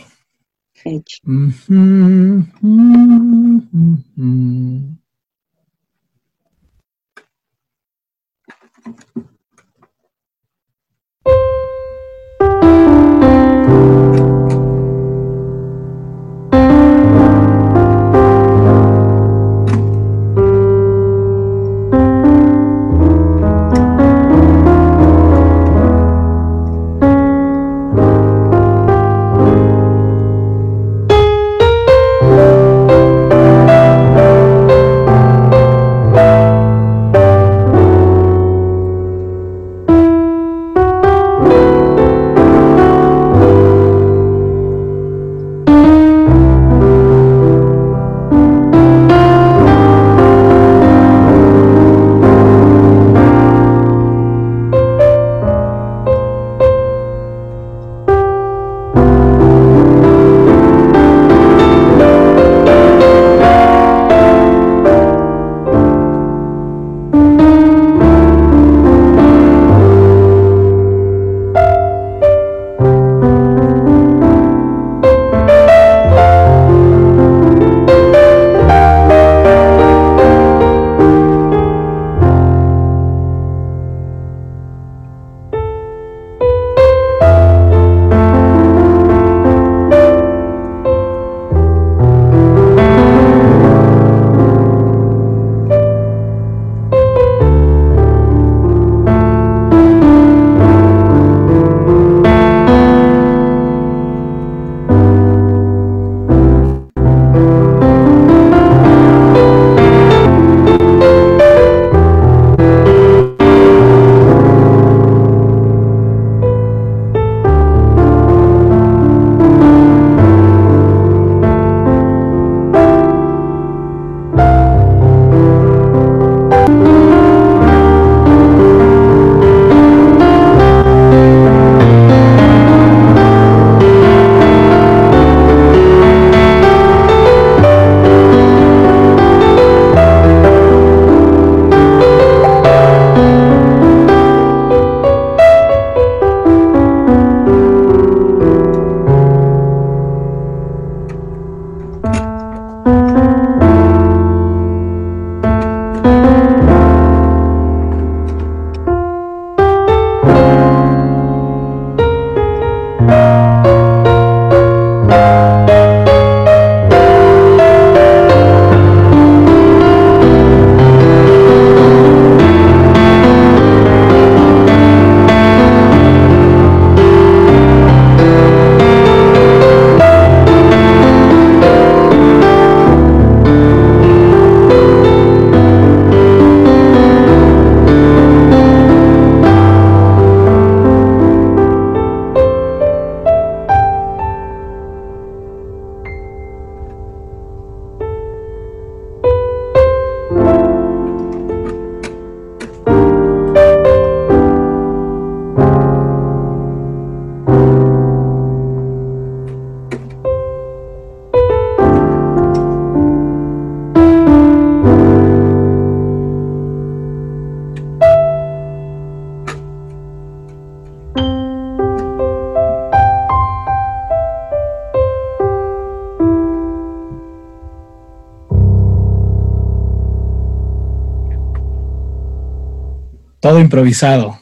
Speaker 2: Improvisado.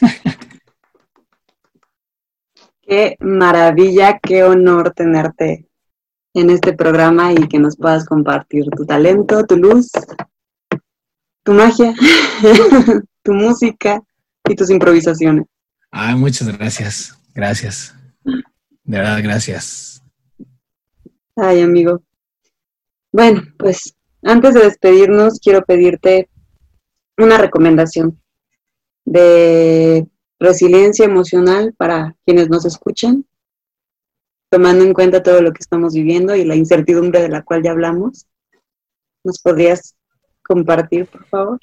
Speaker 2: (laughs)
Speaker 3: Qué maravilla, qué honor tenerte en este programa y que nos puedas compartir tu talento, tu luz, tu magia, (laughs) tu música y tus improvisaciones.
Speaker 2: Ay, muchas gracias. Gracias. De verdad, gracias.
Speaker 3: Ay, amigo. Bueno, pues antes de despedirnos, quiero pedirte una recomendación de resiliencia emocional para quienes nos escuchan, tomando en cuenta todo lo que estamos viviendo y la incertidumbre de la cual ya hablamos. ¿Nos podrías compartir, por favor?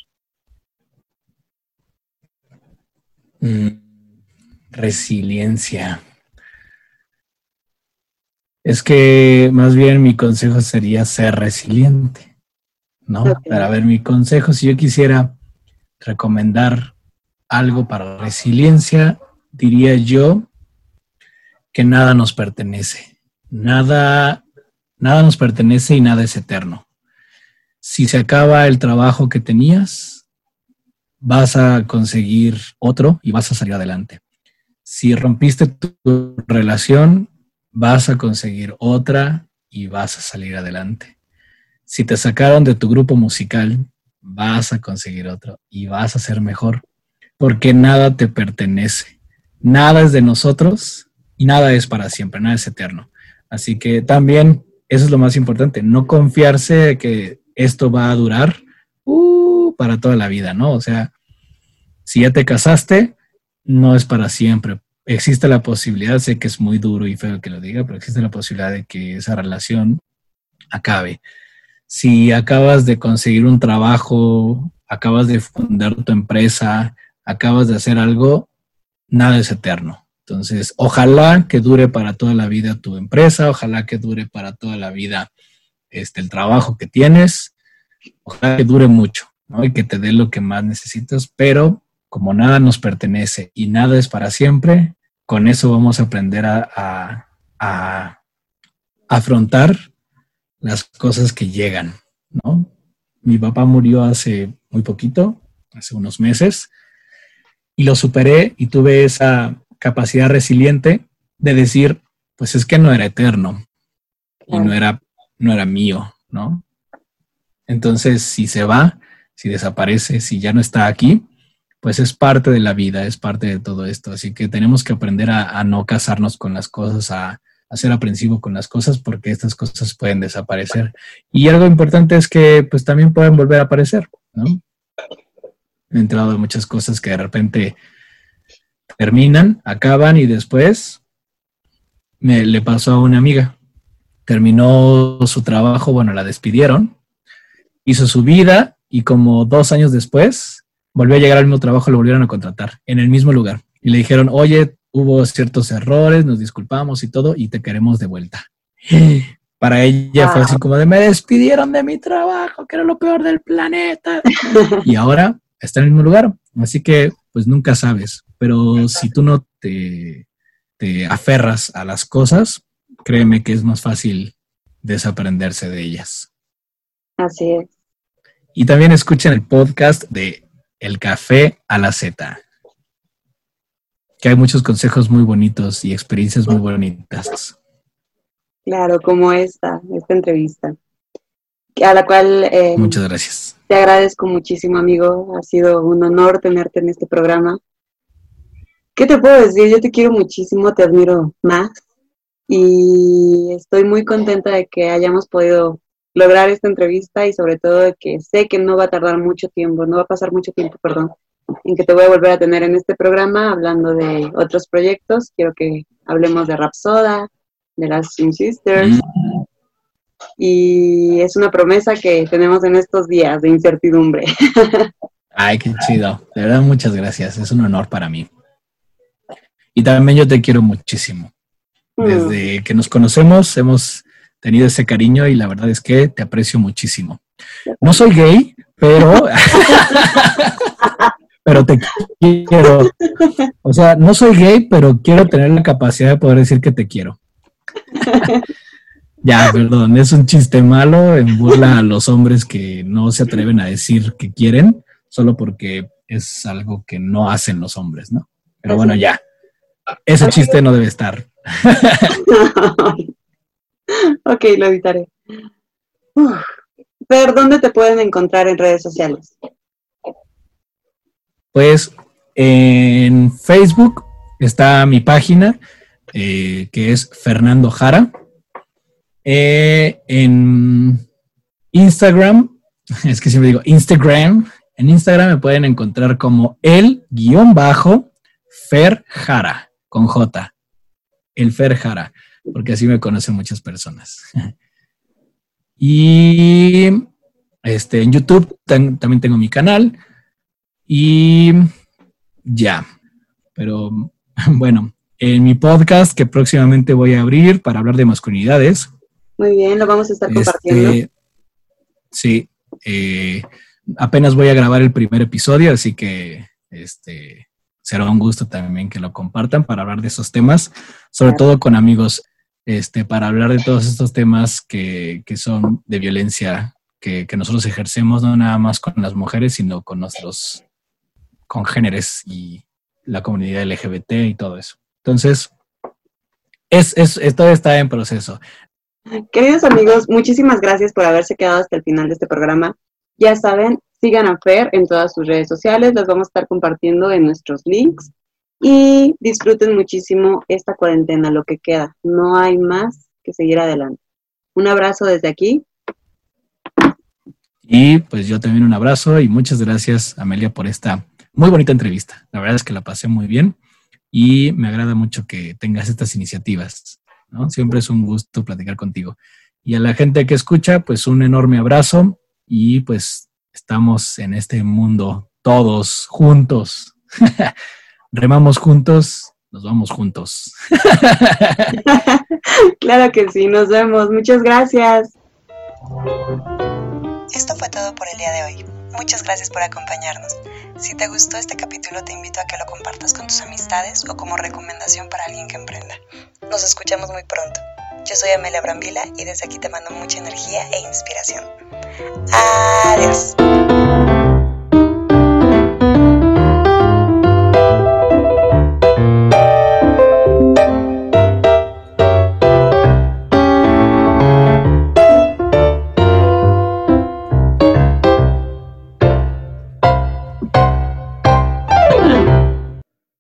Speaker 2: Mm, resiliencia. Es que más bien mi consejo sería ser resiliente, ¿no? Para ver, mi consejo, si yo quisiera recomendar algo para resiliencia, diría yo que nada nos pertenece. Nada, nada nos pertenece y nada es eterno. Si se acaba el trabajo que tenías, vas a conseguir otro y vas a salir adelante. Si rompiste tu relación, vas a conseguir otra y vas a salir adelante. Si te sacaron de tu grupo musical, vas a conseguir otro y vas a ser mejor, porque nada te pertenece. Nada es de nosotros y nada es para siempre, nada es eterno. Así que también eso es lo más importante, no confiarse que esto va a durar uh, para toda la vida, ¿no? O sea, si ya te casaste, no es para siempre. Existe la posibilidad, sé que es muy duro y feo que lo diga, pero existe la posibilidad de que esa relación acabe. Si acabas de conseguir un trabajo, acabas de fundar tu empresa, acabas de hacer algo, nada es eterno. Entonces, ojalá que dure para toda la vida tu empresa, ojalá que dure para toda la vida este, el trabajo que tienes, ojalá que dure mucho, ¿no? Y que te dé lo que más necesitas, pero como nada nos pertenece y nada es para siempre, con eso vamos a aprender a, afrontar las cosas que llegan, ¿no? Mi papá murió hace muy poquito, hace unos meses, y lo superé y tuve esa capacidad resiliente de decir, pues es que no era eterno y no era, no era mío, ¿no? Entonces, si se va, si desaparece, si ya no está aquí, pues es parte de la vida, es parte de todo esto. Así que tenemos que aprender a, no casarnos con las cosas, a, a, ser aprensivo con las cosas, porque estas cosas pueden desaparecer. Y algo importante es que pues también pueden volver a aparecer, ¿no? He entrado en muchas cosas que de repente terminan, acaban y después me le pasó a una amiga. Terminó su trabajo, bueno, la despidieron, hizo su vida y como dos años después volvió a llegar al mismo trabajo, lo volvieron a contratar en el mismo lugar. Y le dijeron, oye, hubo ciertos errores, nos disculpamos y todo, y te queremos de vuelta. (gasps) Para ella fue así como de, me despidieron de mi trabajo, que era lo peor del planeta. (laughs) y ahora está en el mismo lugar. Así que, pues nunca sabes. Pero si tú no te, te aferras a las cosas, créeme que es más fácil desaprenderse de ellas.
Speaker 3: Así es.
Speaker 2: Y también escuchen el podcast de El Café a la Z, que hay muchos consejos muy bonitos y experiencias muy bonitas.
Speaker 3: Claro, como esta, esta entrevista, a la cual...
Speaker 2: Eh, Muchas gracias.
Speaker 3: Te agradezco muchísimo, amigo. Ha sido un honor tenerte en este programa. ¿Qué te puedo decir? Yo te quiero muchísimo, te admiro más y estoy muy contenta de que hayamos podido lograr esta entrevista y sobre todo de que sé que no va a tardar mucho tiempo, no va a pasar mucho tiempo, perdón, en que te voy a volver a tener en este programa hablando de otros proyectos. Quiero que hablemos de Rapsoda, de las Swing Sisters. Y es una promesa que tenemos en estos días de incertidumbre. (laughs)
Speaker 2: Ay, qué chido. De verdad, muchas gracias. Es un honor para mí. Y también yo te quiero muchísimo. Mm. Desde que nos conocemos hemos tenido ese cariño y la verdad es que te aprecio muchísimo. No soy gay, pero (laughs) pero te quiero. O sea, no soy gay, pero quiero tener la capacidad de poder decir que te quiero. (laughs) ya, perdón, es un chiste malo en burla a los hombres que no se atreven a decir que quieren, solo porque es algo que no hacen los hombres, ¿no? Pero bueno, ya. Ese chiste no debe estar. (laughs)
Speaker 3: ok, lo editaré. Pero, ¿dónde te pueden encontrar en redes sociales?
Speaker 2: Pues en Facebook está mi página, eh, que es Fernando Jara. Eh, en Instagram, (laughs) es que siempre digo Instagram, en Instagram me pueden encontrar como el guion bajo Fer Jara con J, el Fer Jara, porque así me conocen muchas personas. (laughs) y este, en YouTube también tengo mi canal y ya. Pero (laughs) bueno, en mi podcast que próximamente voy a abrir para hablar de masculinidades.
Speaker 3: Muy bien, lo vamos a estar este, compartiendo.
Speaker 2: sí, eh, apenas voy a grabar el primer episodio, así que este, será un gusto también que lo compartan para hablar de esos temas, sobre todo con amigos, este, para hablar de todos estos temas que, que son de violencia que, que, nosotros ejercemos, no nada más con las mujeres, sino con nuestros congéneres y la comunidad LGBT y todo eso. Entonces, es, es, esto está en proceso.
Speaker 3: Queridos amigos, muchísimas gracias por haberse quedado hasta el final de este programa. Ya saben, sigan a Fer en todas sus redes sociales, las vamos a estar compartiendo en nuestros links y disfruten muchísimo esta cuarentena, lo que queda. No hay más que seguir adelante. Un abrazo desde aquí.
Speaker 2: Y pues yo también un abrazo y muchas gracias Amelia por esta muy bonita entrevista. La verdad es que la pasé muy bien y me agrada mucho que tengas estas iniciativas. ¿No? Siempre es un gusto platicar contigo. Y a la gente que escucha, pues un enorme abrazo y pues estamos en este mundo todos juntos. (laughs) Remamos juntos, nos vamos juntos. (laughs)
Speaker 3: claro que sí, nos vemos. Muchas gracias.
Speaker 1: Esto fue todo por el día de hoy. Muchas gracias por acompañarnos. Si te gustó este capítulo, te invito a que lo compartas con tus amistades o como recomendación para alguien que emprenda. Nos escuchamos muy pronto. Yo soy Amelia Brambila y desde aquí te mando mucha energía e inspiración. Adiós.